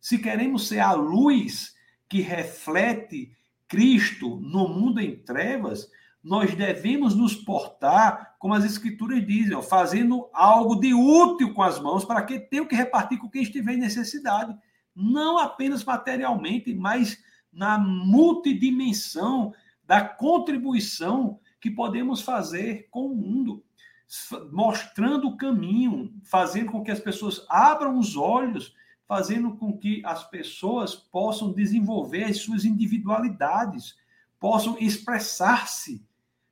Se queremos ser a luz que reflete Cristo no mundo em trevas, nós devemos nos portar, como as escrituras dizem, fazendo algo de útil com as mãos para que tenha que repartir com quem estiver em necessidade. Não apenas materialmente, mas na multidimensão da contribuição que podemos fazer com o mundo mostrando o caminho, fazendo com que as pessoas abram os olhos, fazendo com que as pessoas possam desenvolver as suas individualidades, possam expressar-se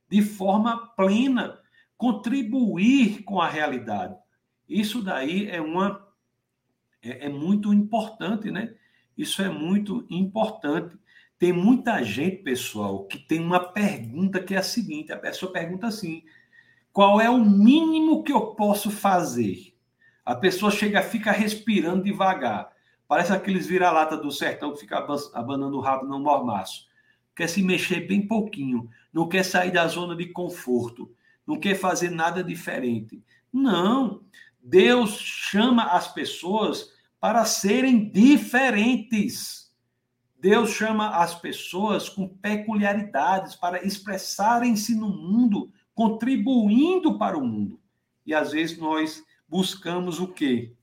de forma plena, contribuir com a realidade. Isso daí é uma é, é muito importante, né? Isso é muito importante. Tem muita gente, pessoal, que tem uma pergunta que é a seguinte: a pessoa pergunta assim: qual é o mínimo que eu posso fazer? A pessoa chega, fica respirando devagar. Parece aqueles vira-lata do sertão que fica abanando o rabo no mormaço. Quer se mexer bem pouquinho, não quer sair da zona de conforto, não quer fazer nada diferente. Não. Deus chama as pessoas para serem diferentes. Deus chama as pessoas com peculiaridades para expressarem-se no mundo contribuindo para o mundo. E às vezes nós buscamos o quê?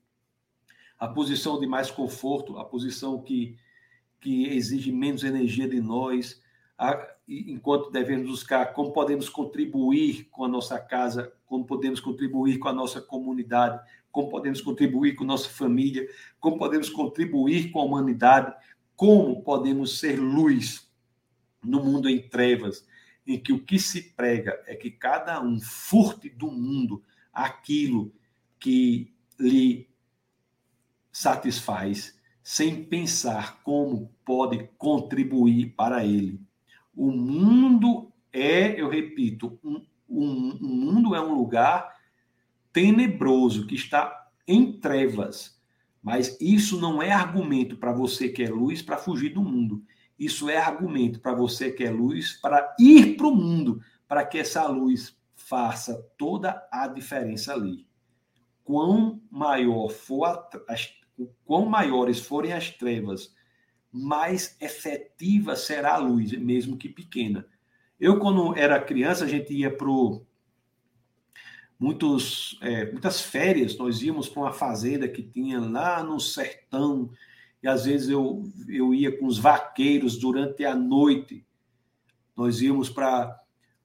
A posição de mais conforto, a posição que, que exige menos energia de nós, a, enquanto devemos buscar como podemos contribuir com a nossa casa, como podemos contribuir com a nossa comunidade, como podemos contribuir com nossa família, como podemos contribuir com a humanidade, como podemos ser luz no mundo em trevas, em que o que se prega é que cada um furte do mundo aquilo que lhe satisfaz sem pensar como pode contribuir para ele. O mundo é, eu repito, um, um, um mundo é um lugar tenebroso que está em trevas. Mas isso não é argumento para você que é luz para fugir do mundo. Isso é argumento para você que é luz para ir para o mundo, para que essa luz faça toda a diferença ali. Quão maior for a, as, quão maiores forem as trevas, mais efetiva será a luz, mesmo que pequena. Eu, quando era criança, a gente ia para muitos, é, muitas férias, nós íamos para uma fazenda que tinha lá no sertão, e às vezes eu, eu ia com os vaqueiros durante a noite. Nós íamos para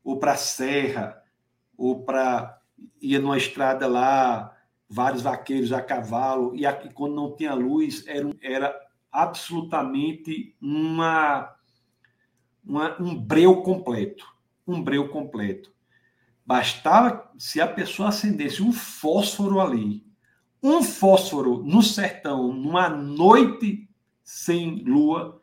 ou para a serra, ou para ia numa estrada lá, vários vaqueiros a cavalo, e aqui quando não tinha luz, era, era absolutamente uma, uma um breu completo, um breu completo. Bastava se a pessoa acendesse um fósforo ali, um fósforo no sertão, numa noite sem lua,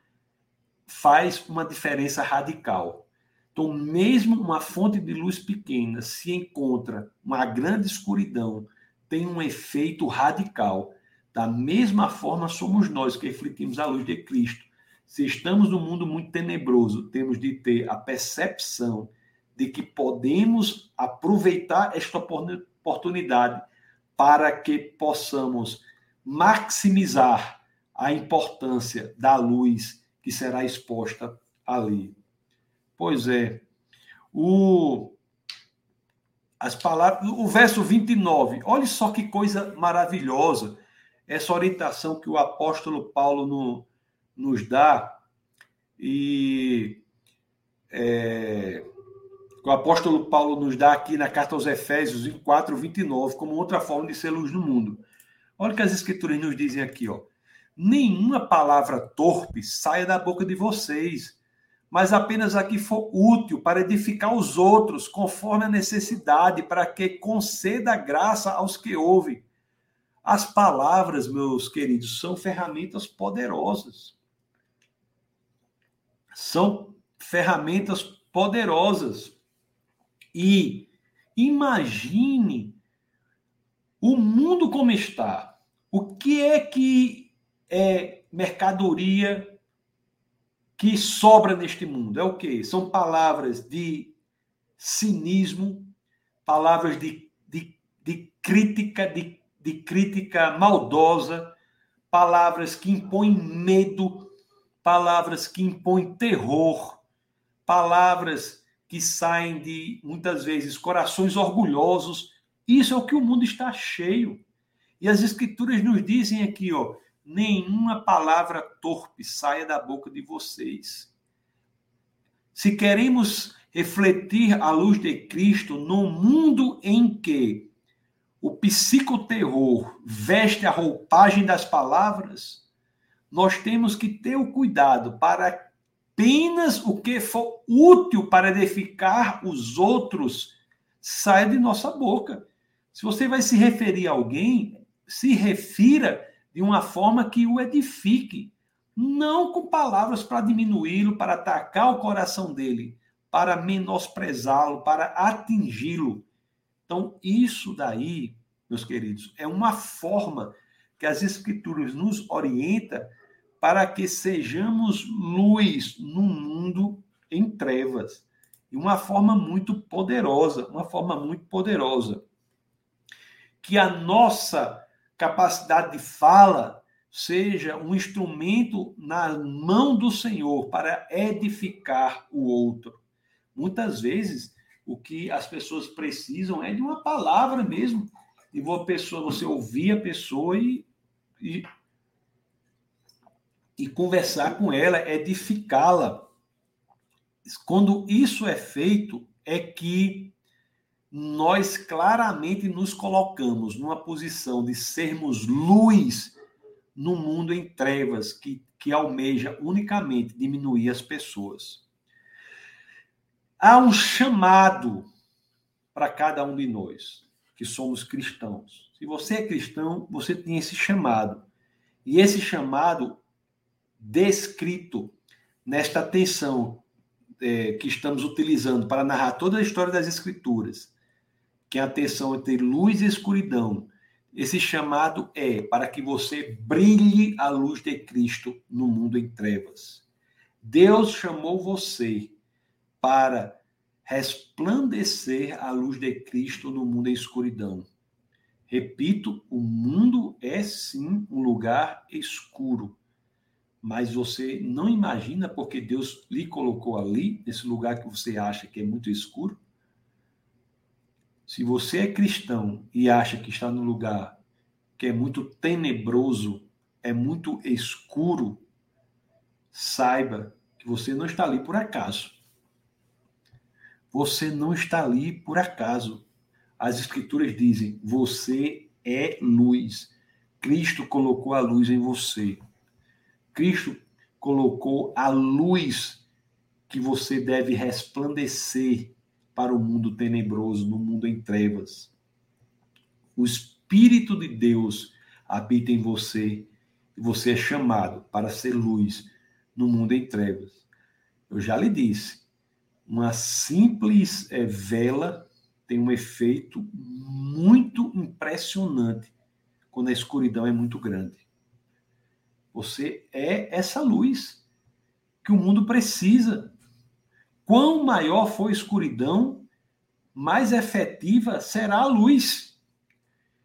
faz uma diferença radical. Então, mesmo uma fonte de luz pequena se encontra uma grande escuridão, tem um efeito radical. Da mesma forma, somos nós que refletimos a luz de Cristo. Se estamos num mundo muito tenebroso, temos de ter a percepção de que podemos aproveitar esta oportunidade para que possamos maximizar a importância da luz que será exposta ali. Pois é. O as palavras, o verso 29. Olhe só que coisa maravilhosa essa orientação que o apóstolo Paulo no, nos dá e é, o apóstolo Paulo nos dá aqui na carta aos Efésios, em 4, 29, como outra forma de ser luz no mundo. Olha o que as escrituras nos dizem aqui, ó. Nenhuma palavra torpe saia da boca de vocês, mas apenas a que for útil para edificar os outros, conforme a necessidade, para que conceda graça aos que ouvem. As palavras, meus queridos, são ferramentas poderosas. São ferramentas poderosas e imagine o mundo como está. O que é que é mercadoria que sobra neste mundo? É o que? São palavras de cinismo, palavras de, de, de crítica, de, de crítica maldosa, palavras que impõem medo, palavras que impõem terror, palavras que saem de, muitas vezes, corações orgulhosos. Isso é o que o mundo está cheio. E as escrituras nos dizem aqui, ó, nenhuma palavra torpe saia da boca de vocês. Se queremos refletir a luz de Cristo no mundo em que o psicoterror veste a roupagem das palavras, nós temos que ter o cuidado para apenas o que for útil para edificar os outros saia de nossa boca. Se você vai se referir a alguém, se refira de uma forma que o edifique, não com palavras para diminuí-lo, para atacar o coração dele, para menosprezá-lo, para atingi-lo. Então, isso daí, meus queridos, é uma forma que as escrituras nos orienta para que sejamos luz no mundo em trevas. E uma forma muito poderosa, uma forma muito poderosa. Que a nossa capacidade de fala seja um instrumento na mão do Senhor para edificar o outro. Muitas vezes, o que as pessoas precisam é de uma palavra mesmo, de uma pessoa, você ouvir a pessoa e, e e conversar com ela, edificá-la. Quando isso é feito, é que nós claramente nos colocamos numa posição de sermos luz no mundo em trevas que, que almeja unicamente diminuir as pessoas. Há um chamado para cada um de nós que somos cristãos. Se você é cristão, você tem esse chamado E esse chamado descrito nesta atenção é, que estamos utilizando para narrar toda a história das Escrituras, que é a tensão entre luz e escuridão, esse chamado é para que você brilhe a luz de Cristo no mundo em trevas. Deus chamou você para resplandecer a luz de Cristo no mundo em escuridão. Repito, o mundo é sim um lugar escuro, mas você não imagina porque Deus lhe colocou ali, nesse lugar que você acha que é muito escuro. Se você é cristão e acha que está no lugar que é muito tenebroso, é muito escuro, saiba que você não está ali por acaso. Você não está ali por acaso. As escrituras dizem: você é luz. Cristo colocou a luz em você. Cristo colocou a luz que você deve resplandecer para o mundo tenebroso, no mundo em trevas. O Espírito de Deus habita em você e você é chamado para ser luz no mundo em trevas. Eu já lhe disse, uma simples é, vela tem um efeito muito impressionante quando a escuridão é muito grande. Você é essa luz que o mundo precisa. Quão maior for a escuridão, mais efetiva será a luz.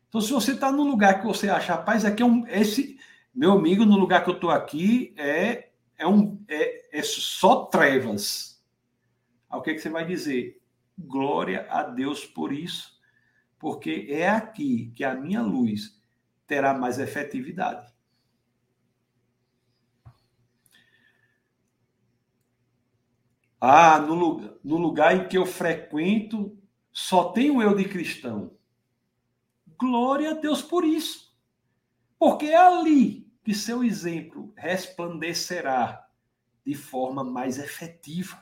Então, se você está num lugar que você acha, rapaz, aqui é um. Esse, meu amigo, no lugar que eu estou aqui, é, é, um, é, é só trevas o que, é que você vai dizer? Glória a Deus por isso, porque é aqui que a minha luz terá mais efetividade. Ah, no, no lugar em que eu frequento, só tenho eu de cristão. Glória a Deus por isso. Porque é ali que seu exemplo resplandecerá de forma mais efetiva.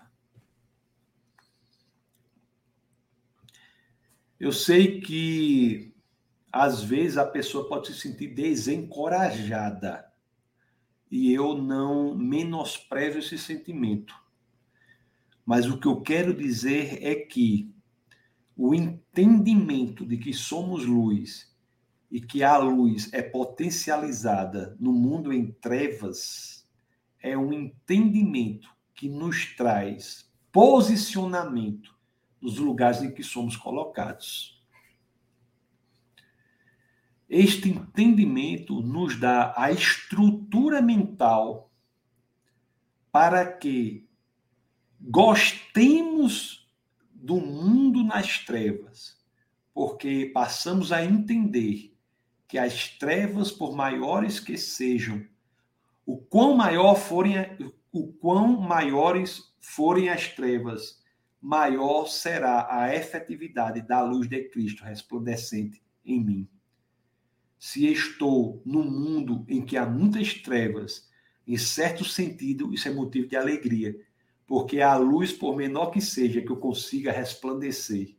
Eu sei que às vezes a pessoa pode se sentir desencorajada e eu não menosprezo esse sentimento. Mas o que eu quero dizer é que o entendimento de que somos luz e que a luz é potencializada no mundo em trevas é um entendimento que nos traz posicionamento nos lugares em que somos colocados. Este entendimento nos dá a estrutura mental para que gostemos do mundo nas trevas, porque passamos a entender que as trevas, por maiores que sejam, o quão maior forem, o quão maiores forem as trevas, maior será a efetividade da luz de Cristo resplandecente em mim. Se estou num mundo em que há muitas trevas, em certo sentido, isso é motivo de alegria, porque a luz, por menor que seja, que eu consiga resplandecer,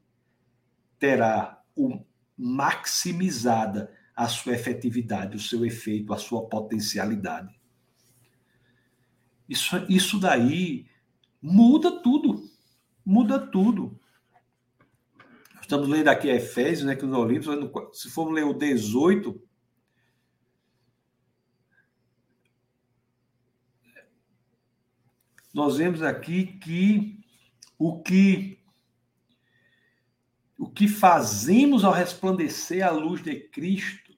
terá o, maximizada a sua efetividade, o seu efeito, a sua potencialidade. Isso, isso daí muda tudo muda tudo. Estamos lendo aqui Efésios, né, que nos Olímpicos, se formos ler o 18, nós vemos aqui que o que o que fazemos ao resplandecer a luz de Cristo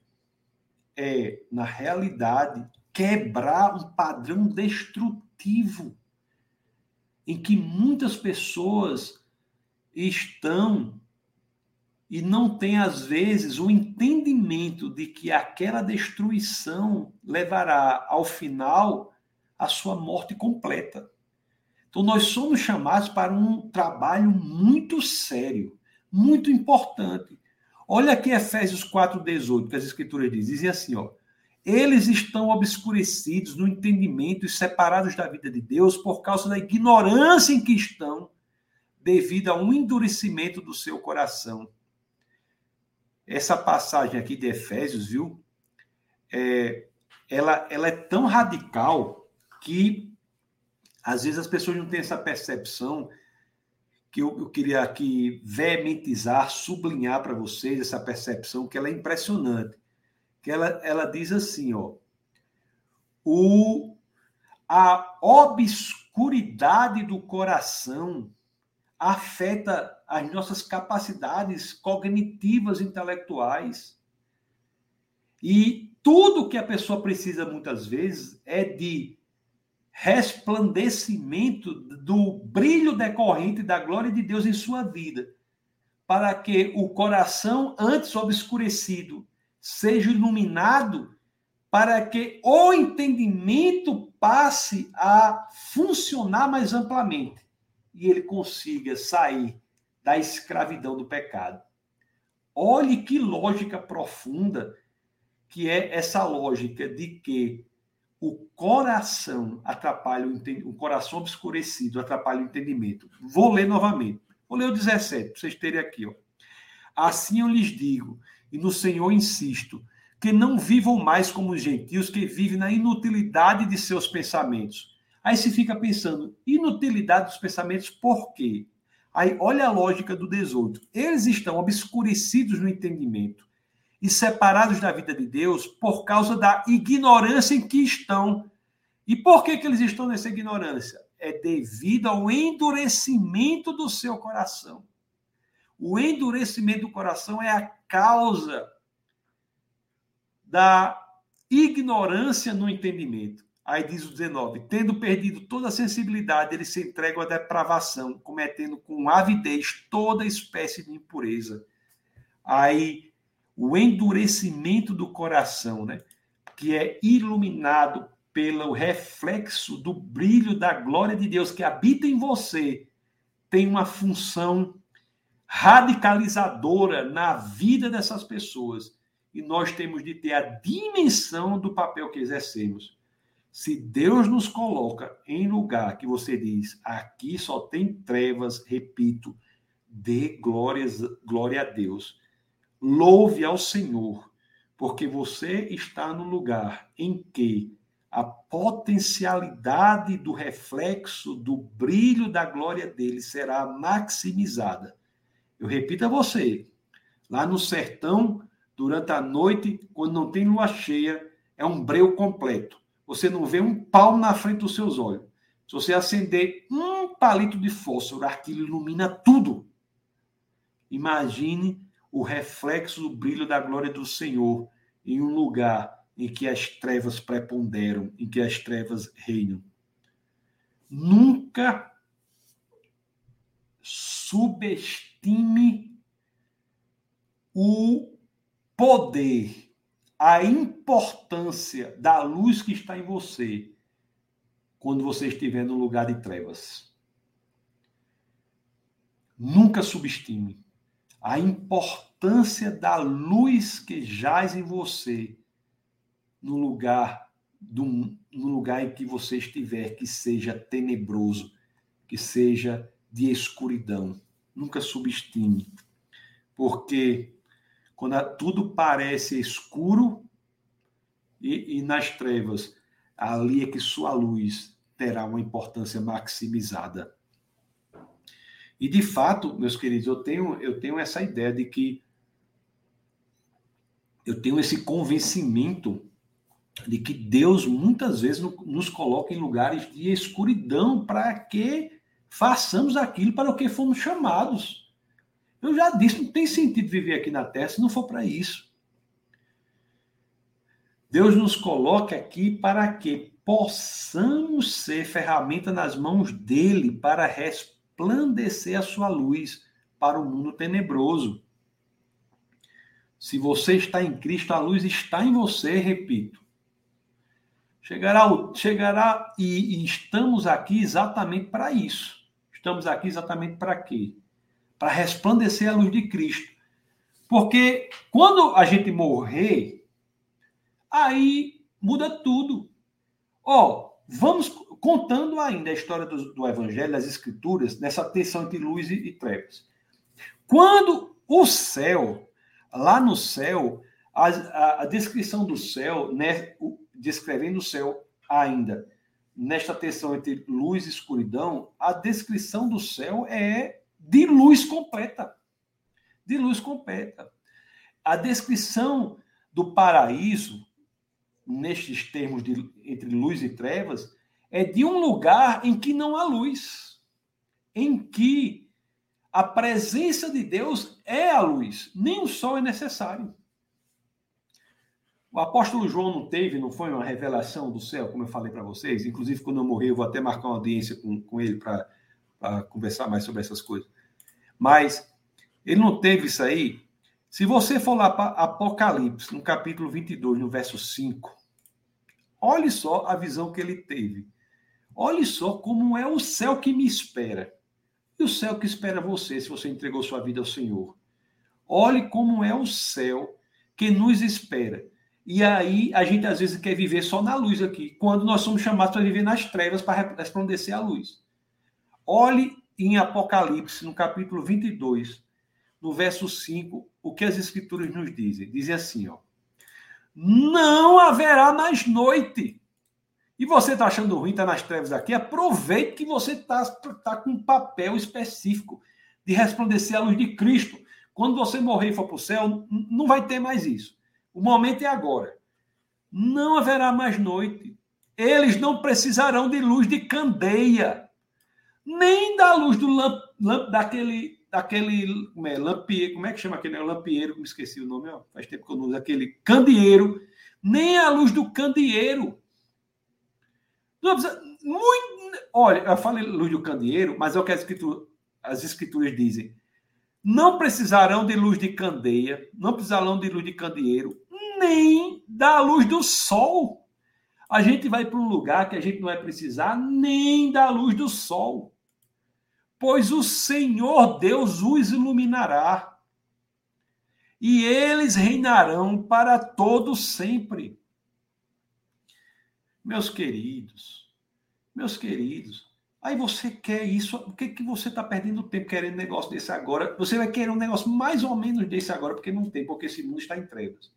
é, na realidade, quebrar um padrão destrutivo em que muitas pessoas estão e não têm, às vezes, o entendimento de que aquela destruição levará, ao final, a sua morte completa. Então, nós somos chamados para um trabalho muito sério, muito importante. Olha aqui Efésios 4,18, que as Escrituras dizem, dizem assim, ó. Eles estão obscurecidos no entendimento e separados da vida de Deus por causa da ignorância em que estão, devido a um endurecimento do seu coração. Essa passagem aqui de Efésios, viu? É, ela, ela é tão radical que às vezes as pessoas não têm essa percepção que eu, eu queria aqui veementizar, sublinhar para vocês essa percepção que ela é impressionante. Que ela, ela diz assim, ó, o, a obscuridade do coração afeta as nossas capacidades cognitivas intelectuais. E tudo que a pessoa precisa muitas vezes é de resplandecimento do brilho decorrente da glória de Deus em sua vida, para que o coração antes obscurecido seja iluminado, para que o entendimento passe a funcionar mais amplamente e ele consiga sair da escravidão do pecado. Olhe que lógica profunda que é essa lógica de que o coração atrapalha o, o coração obscurecido atrapalha o entendimento. Vou ler novamente. Vou ler o 17, para vocês terem aqui. Ó. Assim eu lhes digo, e no Senhor insisto, que não vivam mais como os gentios que vivem na inutilidade de seus pensamentos. Aí se fica pensando, inutilidade dos pensamentos por quê? Aí olha a lógica do 18. Eles estão obscurecidos no entendimento e separados da vida de Deus por causa da ignorância em que estão. E por que, que eles estão nessa ignorância? É devido ao endurecimento do seu coração. O endurecimento do coração é a causa da ignorância no entendimento. Aí diz o 19: tendo perdido toda a sensibilidade, eles se entregam à depravação, cometendo com avidez toda espécie de impureza. Aí o endurecimento do coração, né? que é iluminado pelo reflexo do brilho da glória de Deus que habita em você, tem uma função radicalizadora na vida dessas pessoas. E nós temos de ter a dimensão do papel que exercemos. Se Deus nos coloca em lugar que você diz, aqui só tem trevas, repito, dê glórias, glória a Deus. Louve ao Senhor, porque você está no lugar em que a potencialidade do reflexo do brilho da glória dele será maximizada. Eu repito a você, lá no sertão, durante a noite, quando não tem lua cheia, é um breu completo. Você não vê um pau na frente dos seus olhos. Se você acender um palito de fósforo, aquilo ilumina tudo. Imagine o reflexo do brilho da glória do Senhor em um lugar em que as trevas preponderam, em que as trevas reinam. Nunca subestime o poder, a importância da luz que está em você quando você estiver no lugar de trevas. Nunca subestime a importância da luz que jaz em você no lugar do, no lugar em que você estiver, que seja tenebroso, que seja de escuridão. Nunca subestime, porque quando tudo parece escuro e, e nas trevas, ali é que sua luz terá uma importância maximizada. E de fato, meus queridos, eu tenho, eu tenho essa ideia de que eu tenho esse convencimento de que Deus muitas vezes nos coloca em lugares de escuridão para que façamos aquilo para o que fomos chamados. Eu já disse, não tem sentido viver aqui na Terra se não for para isso. Deus nos coloca aqui para que possamos ser ferramenta nas mãos dele para responder resplandecer a sua luz para o mundo tenebroso. Se você está em Cristo, a luz está em você, repito. Chegará, chegará e, e estamos aqui exatamente para isso. Estamos aqui exatamente para quê? Para resplandecer a luz de Cristo. Porque quando a gente morrer, aí muda tudo. Ó, oh, vamos contando ainda a história do, do Evangelho, das Escrituras, nessa tensão entre luz e, e trevas. Quando o céu, lá no céu, a, a, a descrição do céu, né, descrevendo o céu ainda, nesta tensão entre luz e escuridão, a descrição do céu é de luz completa. De luz completa. A descrição do paraíso, nestes termos de entre luz e trevas, é de um lugar em que não há luz, em que a presença de Deus é a luz, nem o sol é necessário. O apóstolo João não teve, não foi uma revelação do céu, como eu falei para vocês? Inclusive, quando eu morrer, eu vou até marcar uma audiência com, com ele para conversar mais sobre essas coisas. Mas ele não teve isso aí. Se você for lá para Apocalipse, no capítulo 22, no verso 5, olhe só a visão que ele teve. Olhe só como é o céu que me espera. E o céu que espera você, se você entregou sua vida ao Senhor. Olhe como é o céu que nos espera. E aí a gente às vezes quer viver só na luz aqui, quando nós somos chamados para viver nas trevas para resplandecer a luz. Olhe em Apocalipse, no capítulo 22, no verso 5, o que as escrituras nos dizem. Dizem assim, ó: Não haverá mais noite. E você está achando ruim, está nas trevas aqui, aproveite que você está tá com um papel específico de resplandecer a luz de Cristo. Quando você morrer e for para o céu, não vai ter mais isso. O momento é agora. Não haverá mais noite. Eles não precisarão de luz de candeia, nem da luz do lamp, lamp daquele daquele como é, lampieiro, como é que chama aquele né? lampieiro, me esqueci o nome, ó, faz tempo que eu não uso aquele candeeiro, nem a luz do candeeiro. Não precisa, muito, olha, eu falei luz do candeeiro, mas é o que as escrituras, as escrituras dizem. Não precisarão de luz de candeia, não precisarão de luz de candeeiro, nem da luz do sol. A gente vai para um lugar que a gente não vai precisar nem da luz do sol. Pois o Senhor Deus os iluminará. E eles reinarão para todo sempre. Meus queridos, meus queridos, Aí você quer isso, por que, que você está perdendo tempo querendo negócio desse agora? Você vai querer um negócio mais ou menos desse agora, porque não tem, porque esse mundo está em trevas.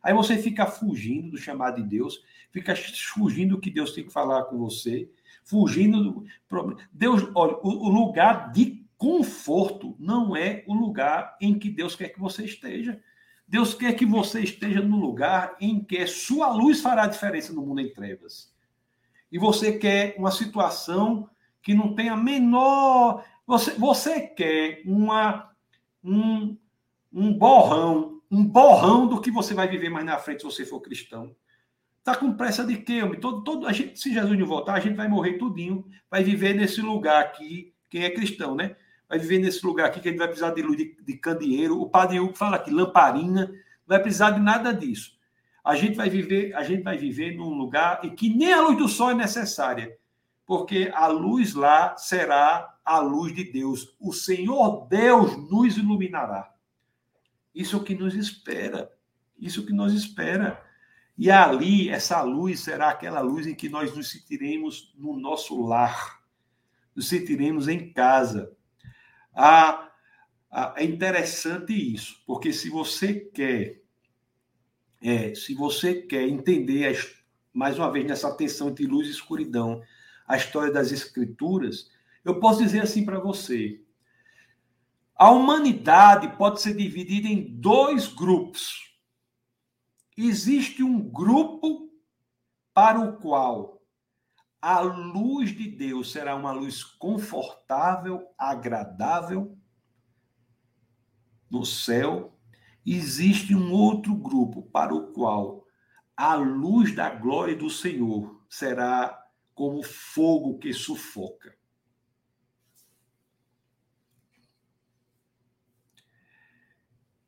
Aí você fica fugindo do chamado de Deus, fica fugindo do que Deus tem que falar com você, fugindo do problema. Deus, olha, o, lugar de conforto não é o lugar em que Deus quer que você esteja. Deus quer que você esteja no lugar em que sua luz fará diferença no mundo em trevas. E você quer uma situação que não tem a menor. Você, você quer uma, um, um borrão, um borrão do que você vai viver mais na frente se você for cristão. Tá com pressa de quê? Todo, todo, a gente, se Jesus não voltar, a gente vai morrer tudinho, vai viver nesse lugar aqui, quem é cristão, né? Vai viver nesse lugar aqui que a gente vai precisar de luz de, de candeeiro. O padre Hugo fala aqui, lamparina, não vai precisar de nada disso. A gente vai viver, a gente vai viver num lugar em que nem a luz do sol é necessária porque a luz lá será a luz de Deus. O Senhor Deus nos iluminará. Isso é o que nos espera. Isso é o que nos espera. E ali, essa luz será aquela luz em que nós nos sentiremos no nosso lar, nos sentiremos em casa. É interessante isso, porque se você quer, é, se você quer entender, mais uma vez, nessa tensão entre luz e escuridão, a história das Escrituras, eu posso dizer assim para você: a humanidade pode ser dividida em dois grupos. Existe um grupo para o qual a luz de Deus será uma luz confortável, agradável no céu. Existe um outro grupo para o qual a luz da glória do Senhor será como fogo que sufoca.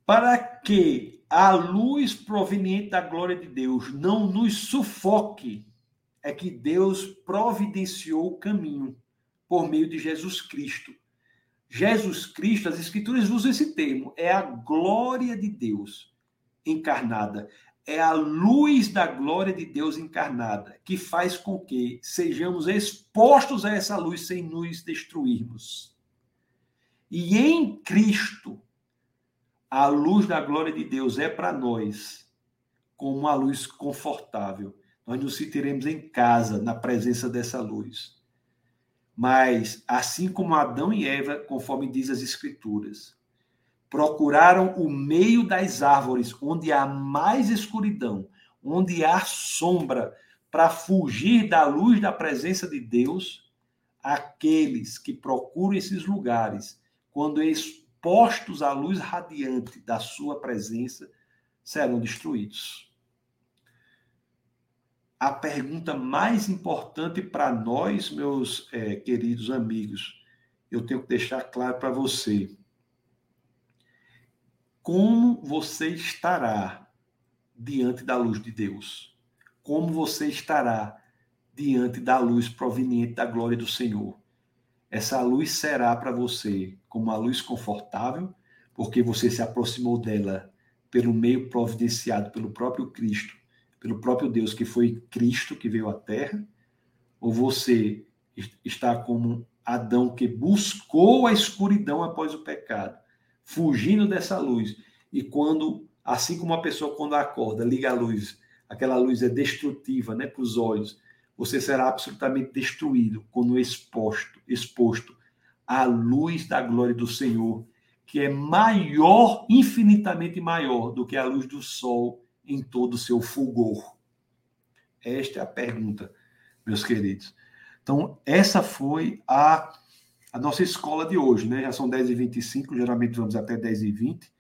Para que a luz proveniente da glória de Deus não nos sufoque, é que Deus providenciou o caminho por meio de Jesus Cristo. Jesus Cristo, as Escrituras usam esse termo, é a glória de Deus encarnada é a luz da glória de Deus encarnada que faz com que sejamos expostos a essa luz sem nos destruirmos. E em Cristo, a luz da glória de Deus é para nós como uma luz confortável. Nós nos sentiremos em casa, na presença dessa luz. Mas, assim como Adão e Eva, conforme diz as Escrituras, procuraram o meio das árvores, onde há mais escuridão, onde há sombra, para fugir da luz da presença de Deus, aqueles que procuram esses lugares, quando expostos à luz radiante da sua presença, serão destruídos a pergunta mais importante para nós, meus é, queridos amigos, eu tenho que deixar claro para você. Como você estará diante da luz de Deus? Como você estará diante da luz proveniente da glória do Senhor? Essa luz será para você como uma luz confortável, porque você se aproximou dela pelo meio providenciado pelo próprio Cristo pelo próprio Deus, que foi Cristo que veio à Terra? Ou você está como Adão que buscou a escuridão após o pecado, fugindo dessa luz? E quando, assim como uma pessoa quando acorda, liga a luz, aquela luz é destrutiva, né, para os olhos, você será absolutamente destruído quando exposto, exposto à luz da glória do Senhor, que é maior, infinitamente maior do que a luz do sol em todo o seu fulgor? Esta é a pergunta, meus queridos. Então, essa foi a, a nossa escola de hoje, né? Já são 10h25, geralmente vamos até 10h20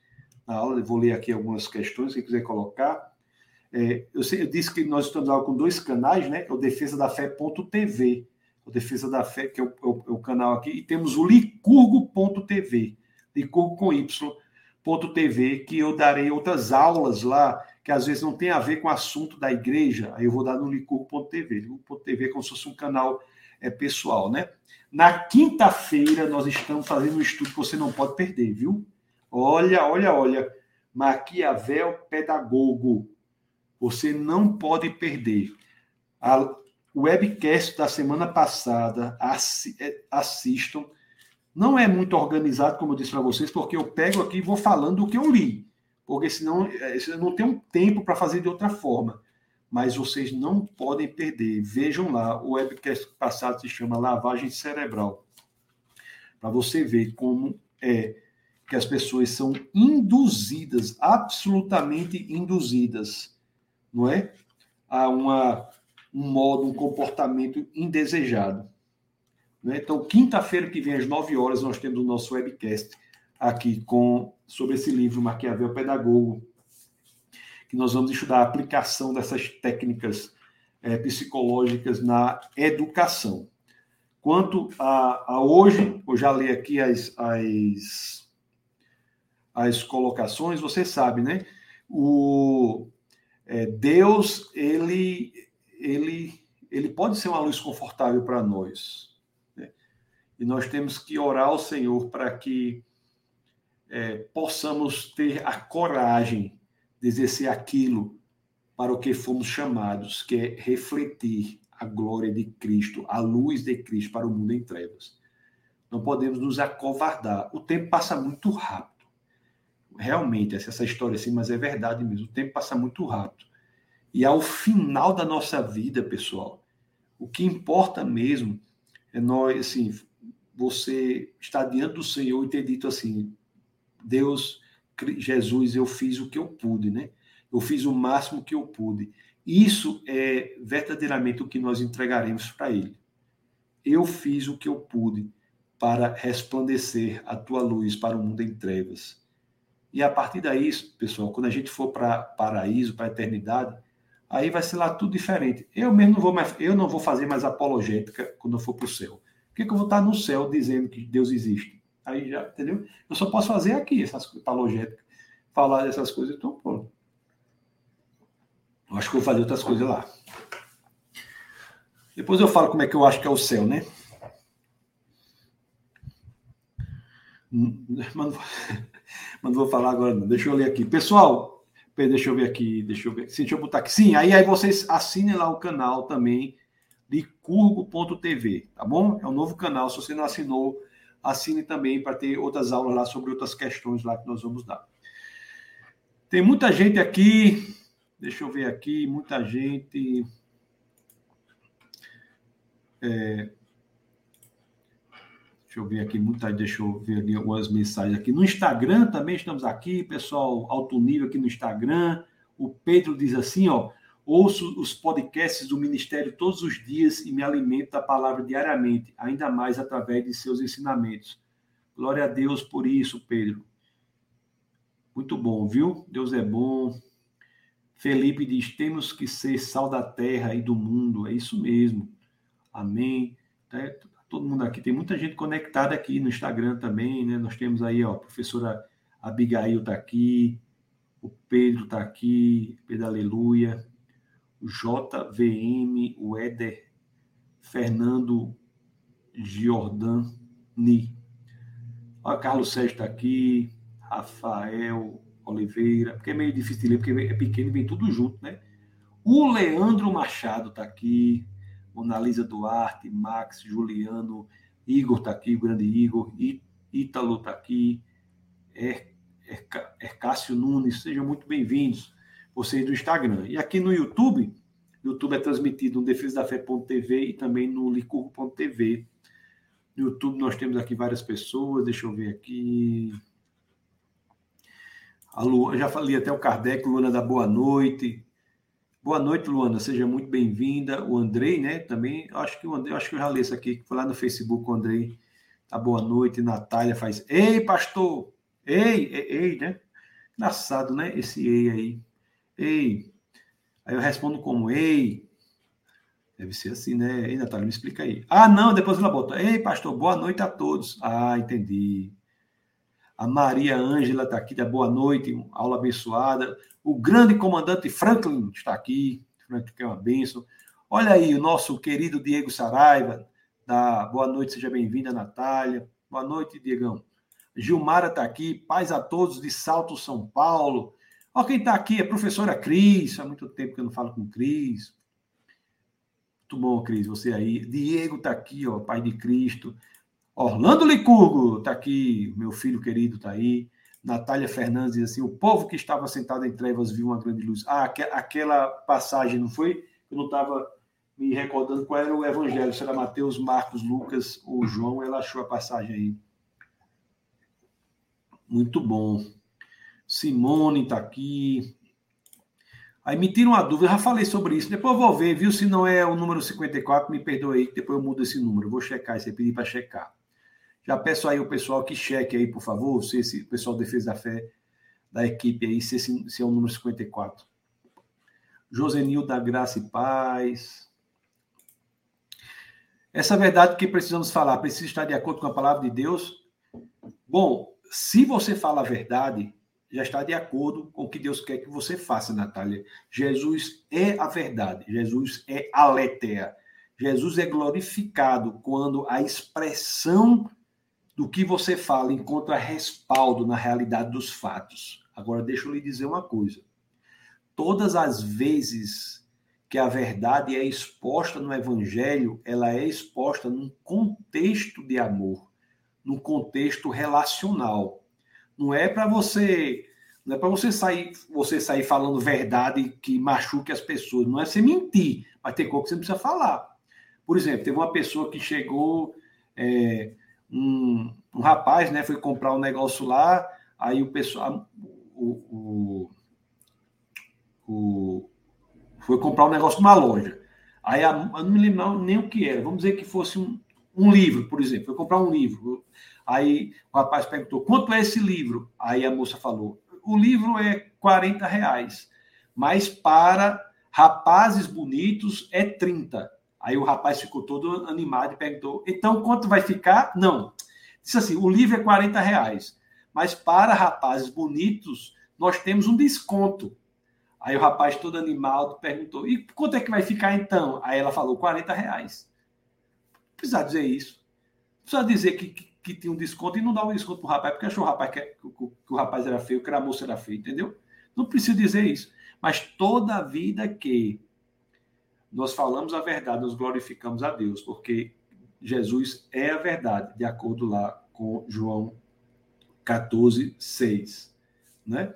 na aula. Eu vou ler aqui algumas questões, quem quiser colocar. É, eu, sei, eu, disse que nós estamos com dois canais, né? É o Defesa da Fé.tv, o Defesa da Fé, que é o, é o, é o canal aqui, e temos o Licurgo.tv, Licurgo com Y.tv, que eu darei outras aulas lá que às vezes não tem a ver com o assunto da igreja, aí eu vou dar no licurgo.tv. Licurgo.tv é como se fosse um canal é, pessoal, né? Na quinta-feira nós estamos fazendo um estudo que você não pode perder, viu? Olha, olha, olha. Maquiavel Pedagogo. Você não pode perder. A webcast da semana passada, é, assistam. Não é muito organizado, como eu disse para vocês, porque eu pego aqui e vou falando o que eu li porque senão é, não tem um tempo para fazer de outra forma. Mas vocês não podem perder. Vejam lá, o webcast passado se chama Lavagem Cerebral. Para você ver como é que as pessoas são induzidas, absolutamente induzidas, não é? A uma, um modo, um comportamento indesejado. Né? Então, quinta-feira que vem, às 9 horas, nós temos o nosso webcast aqui com sobre esse livro Maquiavel Pedagogo, que nós vamos estudar a aplicação dessas técnicas é, psicológicas na educação. Quanto a, a, hoje, eu já li aqui as, as, as colocações, você sabe, né? O é, Deus, ele, ele, ele pode ser uma luz confortável para nós. Né? E nós temos que orar ao Senhor para que é, possamos ter a coragem de exercer aquilo para o que fomos chamados, que é refletir a glória de Cristo, a luz de Cristo para o mundo em trevas. Não podemos nos acovardar. O tempo passa muito rápido. Realmente, essa história assim, mas é verdade mesmo. O tempo passa muito rápido. E ao final da nossa vida, pessoal, o que importa mesmo é nós, assim, você estar diante do Senhor e ter dito assim: Deus, Jesus, eu fiz o que eu pude, né? Eu fiz o máximo que eu pude. Isso é verdadeiramente o que nós entregaremos para Ele. Eu fiz o que eu pude para resplandecer a tua luz para o mundo em trevas. E a partir daí, pessoal, quando a gente for para paraíso, para a eternidade, aí vai ser lá tudo diferente. Eu mesmo não vou mais, eu não vou fazer mais apologética quando eu for para o céu. Por que, que eu vou estar no céu dizendo que Deus existe? Aí já, entendeu? Eu só posso fazer aqui essas apologéticas, falar dessas coisas, então pronto. Eu acho que vou fazer outras coisas lá. Depois eu falo como é que eu acho que é o céu, né? Mas não, mas vou falar agora, não. Deixa eu ler aqui. Pessoal, deixa eu ver aqui, deixa eu ver. Sim, deixa eu botar aqui. Sim, aí, aí vocês assinem lá o canal também de curgo.tv, tá bom? É um novo canal. Se você não assinou, assine também para ter outras aulas lá sobre outras questões lá que nós vamos dar. Tem muita gente aqui, deixa eu ver aqui, muita gente. É, Deixa eu ver aqui, muita, deixa eu ver ali algumas mensagens aqui. No Instagram também estamos aqui, pessoal, alto nível aqui no Instagram. O Pedro diz assim, ó, ouço os podcasts do Ministério todos os dias e me alimento da palavra diariamente, ainda mais através de seus ensinamentos. Glória a Deus por isso, Pedro. Muito bom, viu? Deus é bom. Felipe diz: temos que ser sal da terra e do mundo. É isso mesmo. Amém. Tá, todo mundo aqui, tem muita gente conectada aqui no Instagram também, né? Nós temos aí, ó, a professora Abigail está aqui, o Pedro está aqui, Pedro Aleluia, JVM, o Éder, Fernando Giordani, o Carlos Sérgio está aqui, Rafael Oliveira, porque é meio difícil de ler, porque é pequeno e vem tudo junto, né? O Leandro Machado está aqui, Monalisa Duarte, Max, Juliano, Igor está aqui, o grande Igor, Ítalo está aqui, er, Ercácio Nunes, sejam muito bem-vindos, vocês do Instagram. E aqui no YouTube, YouTube é transmitido no defesadafé.tv e também no licurgo.tv. No YouTube nós temos aqui várias pessoas, deixa eu ver aqui. A Lu, já falei até o Kardec, Luana da Boa Noite. Boa noite, Luana, seja muito bem-vinda. O Andrei, né, também, acho que o Andrei, acho que eu já li isso aqui, foi lá no Facebook, o Andrei. Tá boa noite, Natália faz, ei, pastor, ei, ei, ei, né? Engraçado, né, esse ei aí. Ei. Aí eu respondo como, ei. Deve ser assim, né? Ei, Natália, me explica aí. Ah, não, depois ela bota, ei, pastor, boa noite a todos. Ah, entendi. A Maria Ângela está aqui, da boa noite, aula abençoada. O grande comandante Franklin está aqui, Franklin que é uma bênção. Olha aí, o nosso querido Diego Saraiva, da boa noite, seja bem-vinda, Natália. Boa noite, Diegão. Gilmara está aqui, paz a todos de Salto, São Paulo. Olha quem está aqui, a professora Cris, há muito tempo que eu não falo com Cris. Muito bom, Cris, você aí. Diego está aqui, ó, Pai de Cristo. Orlando Licurgo está aqui, meu filho querido está aí. Natália Fernandes diz assim: o povo que estava sentado em trevas viu uma grande luz. Ah, aquela passagem, não foi? Eu não estava me recordando qual era o evangelho, se era Mateus, Marcos, Lucas ou João. Ela achou a passagem aí. Muito bom. Simone está aqui. Aí me tira uma dúvida, já falei sobre isso. Depois eu vou ver, viu? Se não é o número 54, me perdoe aí, depois eu mudo esse número. Vou checar, você pedir para checar. Já peço aí o pessoal que cheque aí, por favor, se esse pessoal de Defesa da Fé da equipe aí, se, esse, se é o número 54. Josenil da Graça e Paz. Essa verdade que precisamos falar, precisa estar de acordo com a palavra de Deus. Bom, se você fala a verdade, já está de acordo com o que Deus quer que você faça, Natália. Jesus é a verdade, Jesus é a letéa. Jesus é glorificado quando a expressão do que você fala encontra respaldo na realidade dos fatos. Agora, deixa eu lhe dizer uma coisa. Todas as vezes que a verdade é exposta no Evangelho, ela é exposta num contexto de amor, num contexto relacional. Não é para você, não é para você sair, você sair falando verdade que machuque as pessoas. Não é você mentir, mas tem coisa que você precisa falar. Por exemplo, teve uma pessoa que chegou é, um, um rapaz, né, foi comprar um negócio lá, aí o pessoal, o, o, o foi comprar um negócio numa loja. Aí a, eu não me lembro nem o que era. Vamos dizer que fosse um, um livro, por exemplo. Foi comprar um livro. Aí o rapaz perguntou: quanto é esse livro? Aí a moça falou: o livro é 40 reais, mas para rapazes bonitos é 30. Aí o rapaz ficou todo animado e perguntou: então quanto vai ficar? Não. Disse assim: o livro é 40 reais, mas para rapazes bonitos nós temos um desconto. Aí o rapaz todo animado perguntou: e quanto é que vai ficar então? Aí ela falou: 40 reais. Não precisa dizer isso. Não precisa dizer que, que, que tinha um desconto e não dá um desconto para o rapaz, porque achou o rapaz que, que, que o rapaz era feio, que a moça era feia, entendeu? Não precisa dizer isso. Mas toda a vida que nós falamos a verdade, nós glorificamos a Deus, porque Jesus é a verdade, de acordo lá com João 14, 6. Né?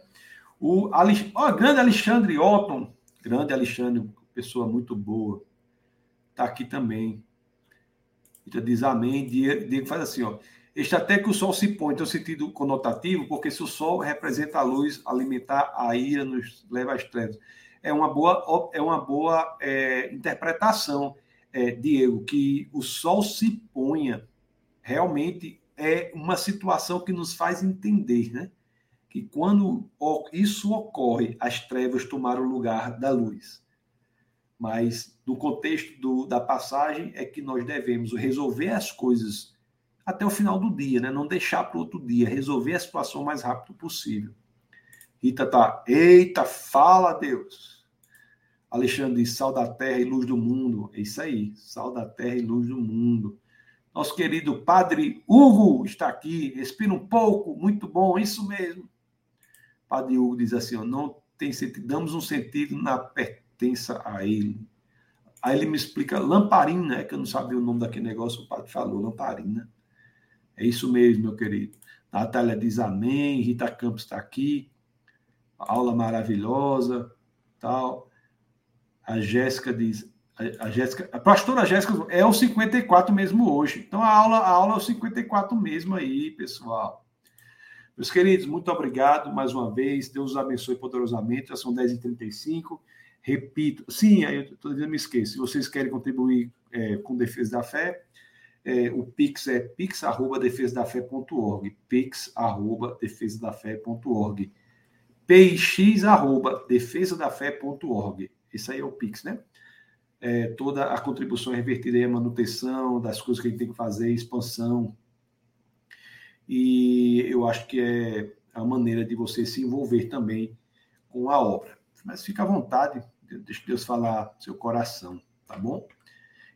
O oh, grande Alexandre Otton, grande Alexandre, pessoa muito boa, está aqui também. Rita diz amém. Diego faz assim, ó. Este até que o sol se põe, tem um sentido conotativo, porque se o sol representa a luz, alimentar a ira nos leva às trevas. É uma boa, é uma boa é, interpretação, é, Diego, que o sol se ponha realmente é uma situação que nos faz entender, né? Que quando isso ocorre, as trevas tomaram o lugar da luz. Mas no contexto do, da passagem é que nós devemos resolver as coisas até o final do dia, né? Não deixar para outro dia, resolver a situação o mais rápido possível. Rita tá, eita, fala Deus. Alexandre diz, sal da terra e luz do mundo. É isso aí, sal da terra e luz do mundo. Nosso querido Padre Hugo está aqui, respira um pouco, muito bom, isso mesmo. Padre Hugo diz assim, ó, não tem sentido, damos um sentido na pertença a ele. Aí ele me explica, lamparina, é que eu não sabia o nome daquele negócio, o padre falou, lamparina. É isso mesmo, meu querido. Natália diz amém, Rita Campos está aqui, aula maravilhosa, tal. A Jéssica diz, a, Jéssica, a pastora Jéssica é o 54 mesmo hoje. Então a aula, a aula é o 54 mesmo aí, pessoal. Meus queridos, muito obrigado mais uma vez. Deus os abençoe poderosamente. Já são 10h35. Repito, sim, eu todo dia me esqueço. Se vocês querem contribuir é, com Defesa da Fé, é, o Pix é pix.defesadafé.org. pix.defesadafé.org. pix.defesadafé.org. Esse aí é o Pix, né? é, toda a contribuição é revertida à manutenção das coisas que a gente tem que fazer, expansão. E eu acho que é a maneira de você se envolver também com a obra. Mas fica à vontade, deixa Deus falar seu coração, tá bom?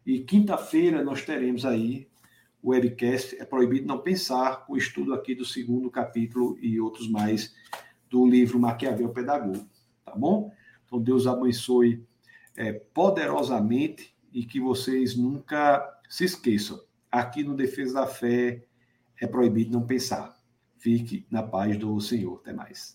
E quinta-feira nós teremos aí o webcast É Proibido Não Pensar, o estudo aqui do segundo capítulo e outros mais do livro Maquiavel Pedagogo, tá bom? Então Deus abençoe é, poderosamente e que vocês nunca se esqueçam. Aqui no Defesa da Fé é proibido não pensar. Fique na paz do Senhor. Até mais.